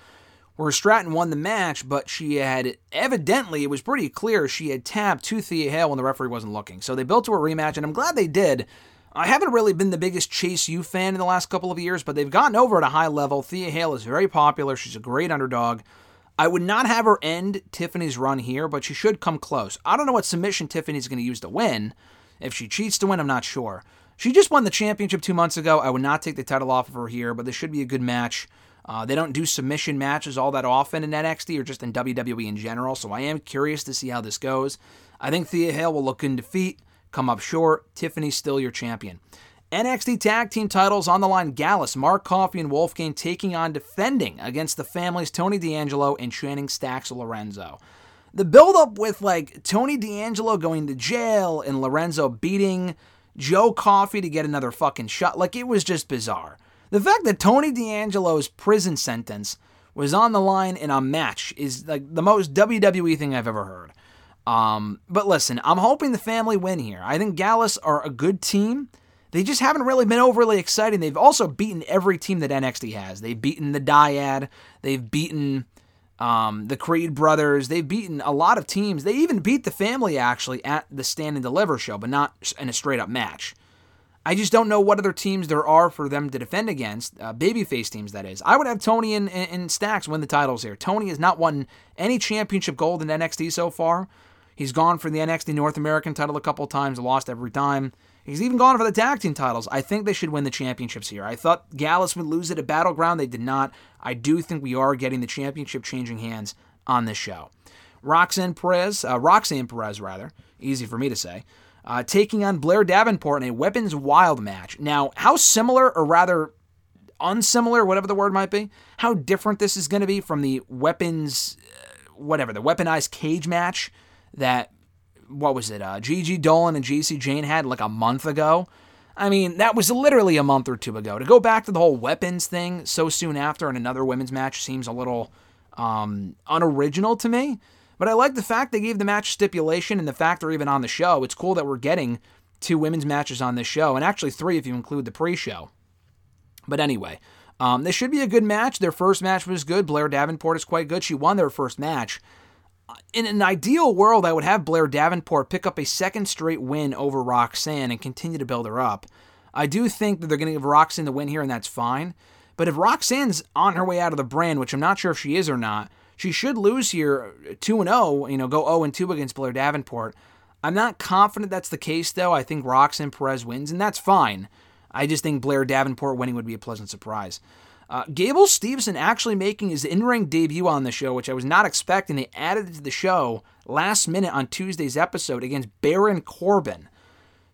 where Stratton won the match, but she had evidently it was pretty clear she had tapped to Thea Hail when the referee wasn't looking. So they built to a rematch, and I'm glad they did. I haven't really been the biggest Chase U fan in the last couple of years, but they've gotten over at a high level. Thea Hail is very popular. She's a great underdog. I would not have her end Tiffany's run here, but she should come close. I don't know what submission Tiffany's going to use to win. If she cheats to win, I'm not sure. She just won the championship two months ago. I would not take the title off of her here, but this should be a good match. Uh, they don't do submission matches all that often in NXT or just in WWE in general, so I am curious to see how this goes. I think Thea Hail will look in defeat, come up short. Tiffany's still your champion. NXT Tag Team titles on the line Gallus, Mark Coffey, and Wolfgang taking on defending against the families Tony D'Angelo and Channing Stacks Lorenzo. The build up with like Tony D'Angelo going to jail and Lorenzo beating Joe Coffey to get another fucking shot, like it was just bizarre. The fact that Tony D'Angelo's prison sentence was on the line in a match is like the most WWE thing I've ever heard. Um, but listen, I'm hoping the family win here. I think Gallus are a good team. They just haven't really been overly exciting. They've also beaten every team that NXT has. They've beaten the Dyad. They've beaten um, the Creed brothers. They've beaten a lot of teams. They even beat the family actually at the Stand and Deliver show, but not in a straight up match. I just don't know what other teams there are for them to defend against. Uh, babyface teams, that is. I would have Tony and, and, Stacks win the titles here. Tony has not won any championship gold in NXT so far. He's gone for the NXT North American title a couple times, lost every time. He's even gone for the tag team titles. I think they should win the championships here. I thought Gallus would lose it at Battleground. They did not. I do think we are getting the championship changing hands on this show. Roxanne Perez, uh, Roxanne Perez, rather, easy for me to say, uh, taking on Blair Davenport in a Weapons Wild match. Now, how similar, or rather unsimilar, whatever the word might be, how different this is going to be from the Weapons, uh, whatever, the weaponized cage match that, what was it, uh, Gigi Dolin and Jacy Jayne had like a month ago. I mean, that was literally a month or two ago. To go back to the whole weapons thing so soon after in another women's match seems a little um, unoriginal to me. But I like the fact they gave the match stipulation and the fact they're even on the show. It's cool that we're getting two women's matches on this show, and actually three if you include the pre show. But anyway, um, this should be a good match. Their first match was good. Blair Davenport is quite good. She won their first match. In an ideal world, I would have Blair Davenport pick up a second straight win over Roxanne and continue to build her up. I do think that they're going to give Roxanne the win here, and that's fine. But if Roxanne's on her way out of the brand, which I'm not sure if she is or not, she should lose here 2 and 0, you know, go 0 and 2 against Blair Davenport. I'm not confident that's the case though. I think Roxanne Perez wins and that's fine. I just think Blair Davenport winning would be a pleasant surprise. Uh, Gable Steveson actually making his in ring debut on the show, which I was not expecting. They added it to the show last minute on Tuesday's episode against Baron Corbin.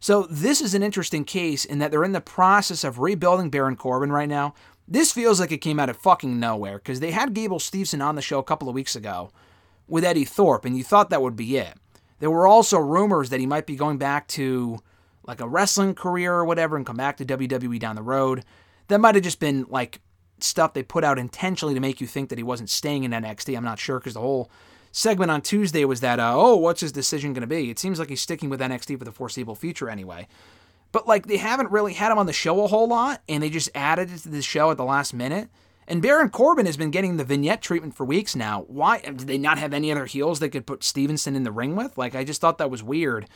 So, this is an interesting case in that they're in the process of rebuilding Baron Corbin right now. This feels like it came out of fucking nowhere because they had Gable Steveson on the show a couple of weeks ago with Eddy Thorpe, and you thought that would be it. There were also rumors that he might be going back to like a wrestling career or whatever and come back to WWE down the road. That might have just been like stuff they put out intentionally to make you think that he wasn't staying in NXT. I'm not sure because the whole segment on Tuesday was that, uh, oh, what's his decision going to be? It seems like he's sticking with NXT for the foreseeable future anyway. But like they haven't really had him on the show a whole lot, and they just added it to the show at the last minute. And Baron Corbin has been getting the vignette treatment for weeks now. Why did they not have any other heels they could put Steveson in the ring with? Like I just thought that was weird.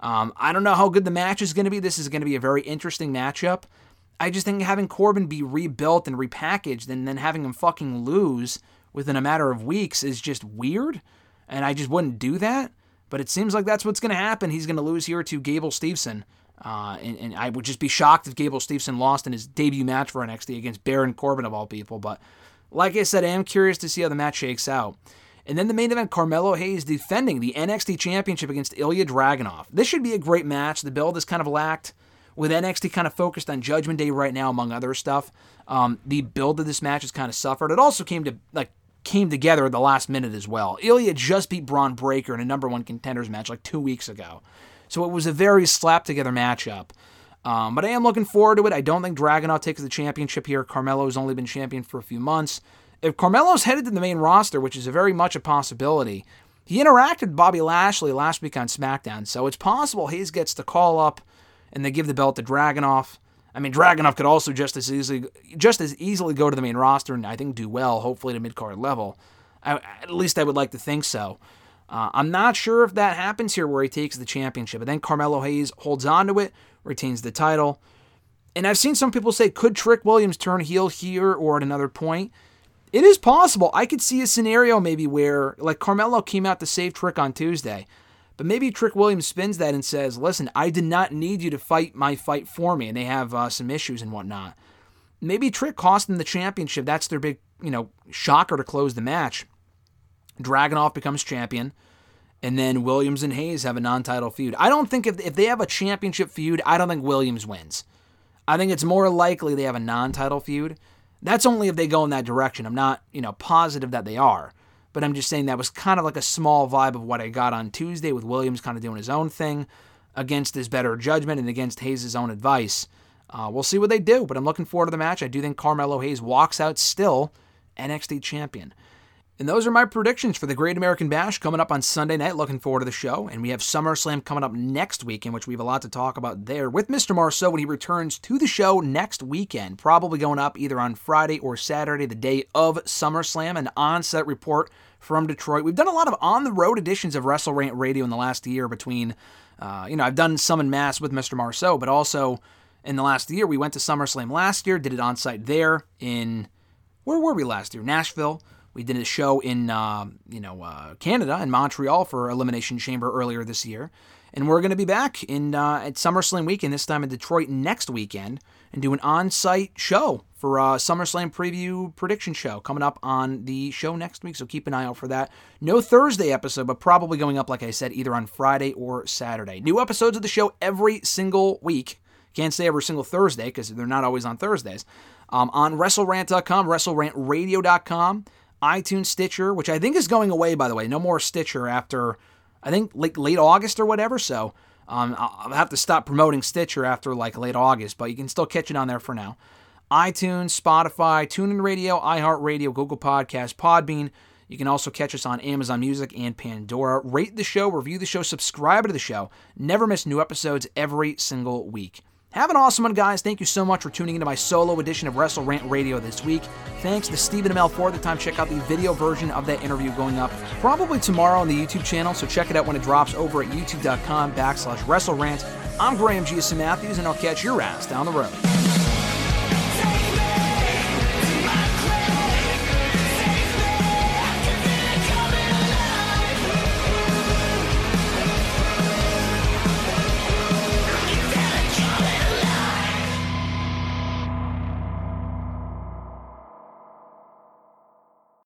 Um, I don't know how good the match is going to be. This is going to be a very interesting matchup. I just think having Corbin be rebuilt and repackaged and then having him fucking lose within a matter of weeks is just weird. And I just wouldn't do that. But it seems like that's what's going to happen. He's going to lose here to Gable Steveson. Uh, and, and, I would just be shocked if Gable Steveson lost in his debut match for NXT against Baron Corbin, of all people. But like I said, I am curious to see how the match shakes out. And then the main event, Carmelo Hayes defending the NXT Championship against Ilja Dragunov. This should be a great match. The build is kind of lacked. With NXT kind of focused on Judgment Day right now, among other stuff, um, the build of this match has kind of suffered. It also came to like came together at the last minute as well. Ilja just beat Bron Breakker in a number one contenders match like two weeks ago. So it was a very slap together matchup. Um, but I am looking forward to it. I don't think Dragunov takes the championship here. Carmelo's only been champion for a few months. If Carmelo's headed to the main roster, which is very much a possibility, he interacted with Bobby Lashley last week on SmackDown, so it's possible Hayes gets the call up and they give the belt to Dragunov. I mean, Dragunov could also just as easily just as easily go to the main roster and I think do well, hopefully to mid card level. I, at least I would like to think so. Uh, I'm not sure if that happens here where he takes the championship, but then Carmelo Hayes holds on to it, retains the title. And I've seen some people say, could Trick Williams turn heel here or at another point? It is possible. I could see a scenario maybe where, like, Carmelo came out to save Trick on Tuesday, but maybe Trick Williams spins that and says, listen, I did not need you to fight my fight for me, and they have uh, some issues and whatnot. Maybe Trick cost them the championship. That's their big, you know, shocker to close the match. Dragunov becomes champion, and then Williams and Hayes have a non-title feud. I don't think if, if they have a championship feud, I don't think Williams wins. I think it's more likely they have a non-title feud. That's only if they go in that direction. I'm not, you know, positive that they are, but I'm just saying that was kind of like a small vibe of what I got on Tuesday with Williams kind of doing his own thing against his better judgment and against Hayes' own advice. Uh, we'll see what they do, but I'm looking forward to the match. I do think Carmelo Hayes walks out still NXT champion. And those are my predictions for the Great American Bash coming up on Sunday night. Looking forward to the show. And we have SummerSlam coming up next week, in which we have a lot to talk about there with Mr. Marceau when he returns to the show next weekend. Probably going up either on Friday or Saturday, the day of SummerSlam, an on set report from Detroit. We've done a lot of on the road editions of WrestleRant Radio in the last year between, uh, you know, I've done some in mass with Mr. Marceau, but also in the last year, we went to SummerSlam last year, did it on site there in, where were we last year? Nashville. We did a show in uh, you know uh, Canada in Montreal for Elimination Chamber earlier this year, and we're going to be back in uh, at SummerSlam weekend this time in Detroit next weekend and do an on-site show for uh, SummerSlam preview prediction show coming up on the show next week. So keep an eye out for that. No Thursday episode, but probably going up like I said either on Friday or Saturday. New episodes of the show every single week. Can't say every single Thursday because they're not always on Thursdays. Um, on WrestleRant.com, WrestleRantRadio.com, iTunes, Stitcher, which I think is going away, by the way. No more Stitcher after, I think, late, late August or whatever. So um, I'll have to stop promoting Stitcher after like late August, but you can still catch it on there for now. iTunes, Spotify, TuneIn Radio, iHeartRadio, Google Podcast, Podbean. You can also catch us on Amazon Music and Pandora. Rate the show, review the show, subscribe to the show. Never miss new episodes every single week. Have an awesome one, guys. Thank you so much for tuning into my solo edition of WrestleRant Radio this week. Thanks to Stephen Amell for the time. Check out the video version of that interview going up probably tomorrow on the YouTube channel, so check it out when it drops over at youtube.com backslash WrestleRant. I'm Graham G. Matthews, and I'll catch your ass down the road.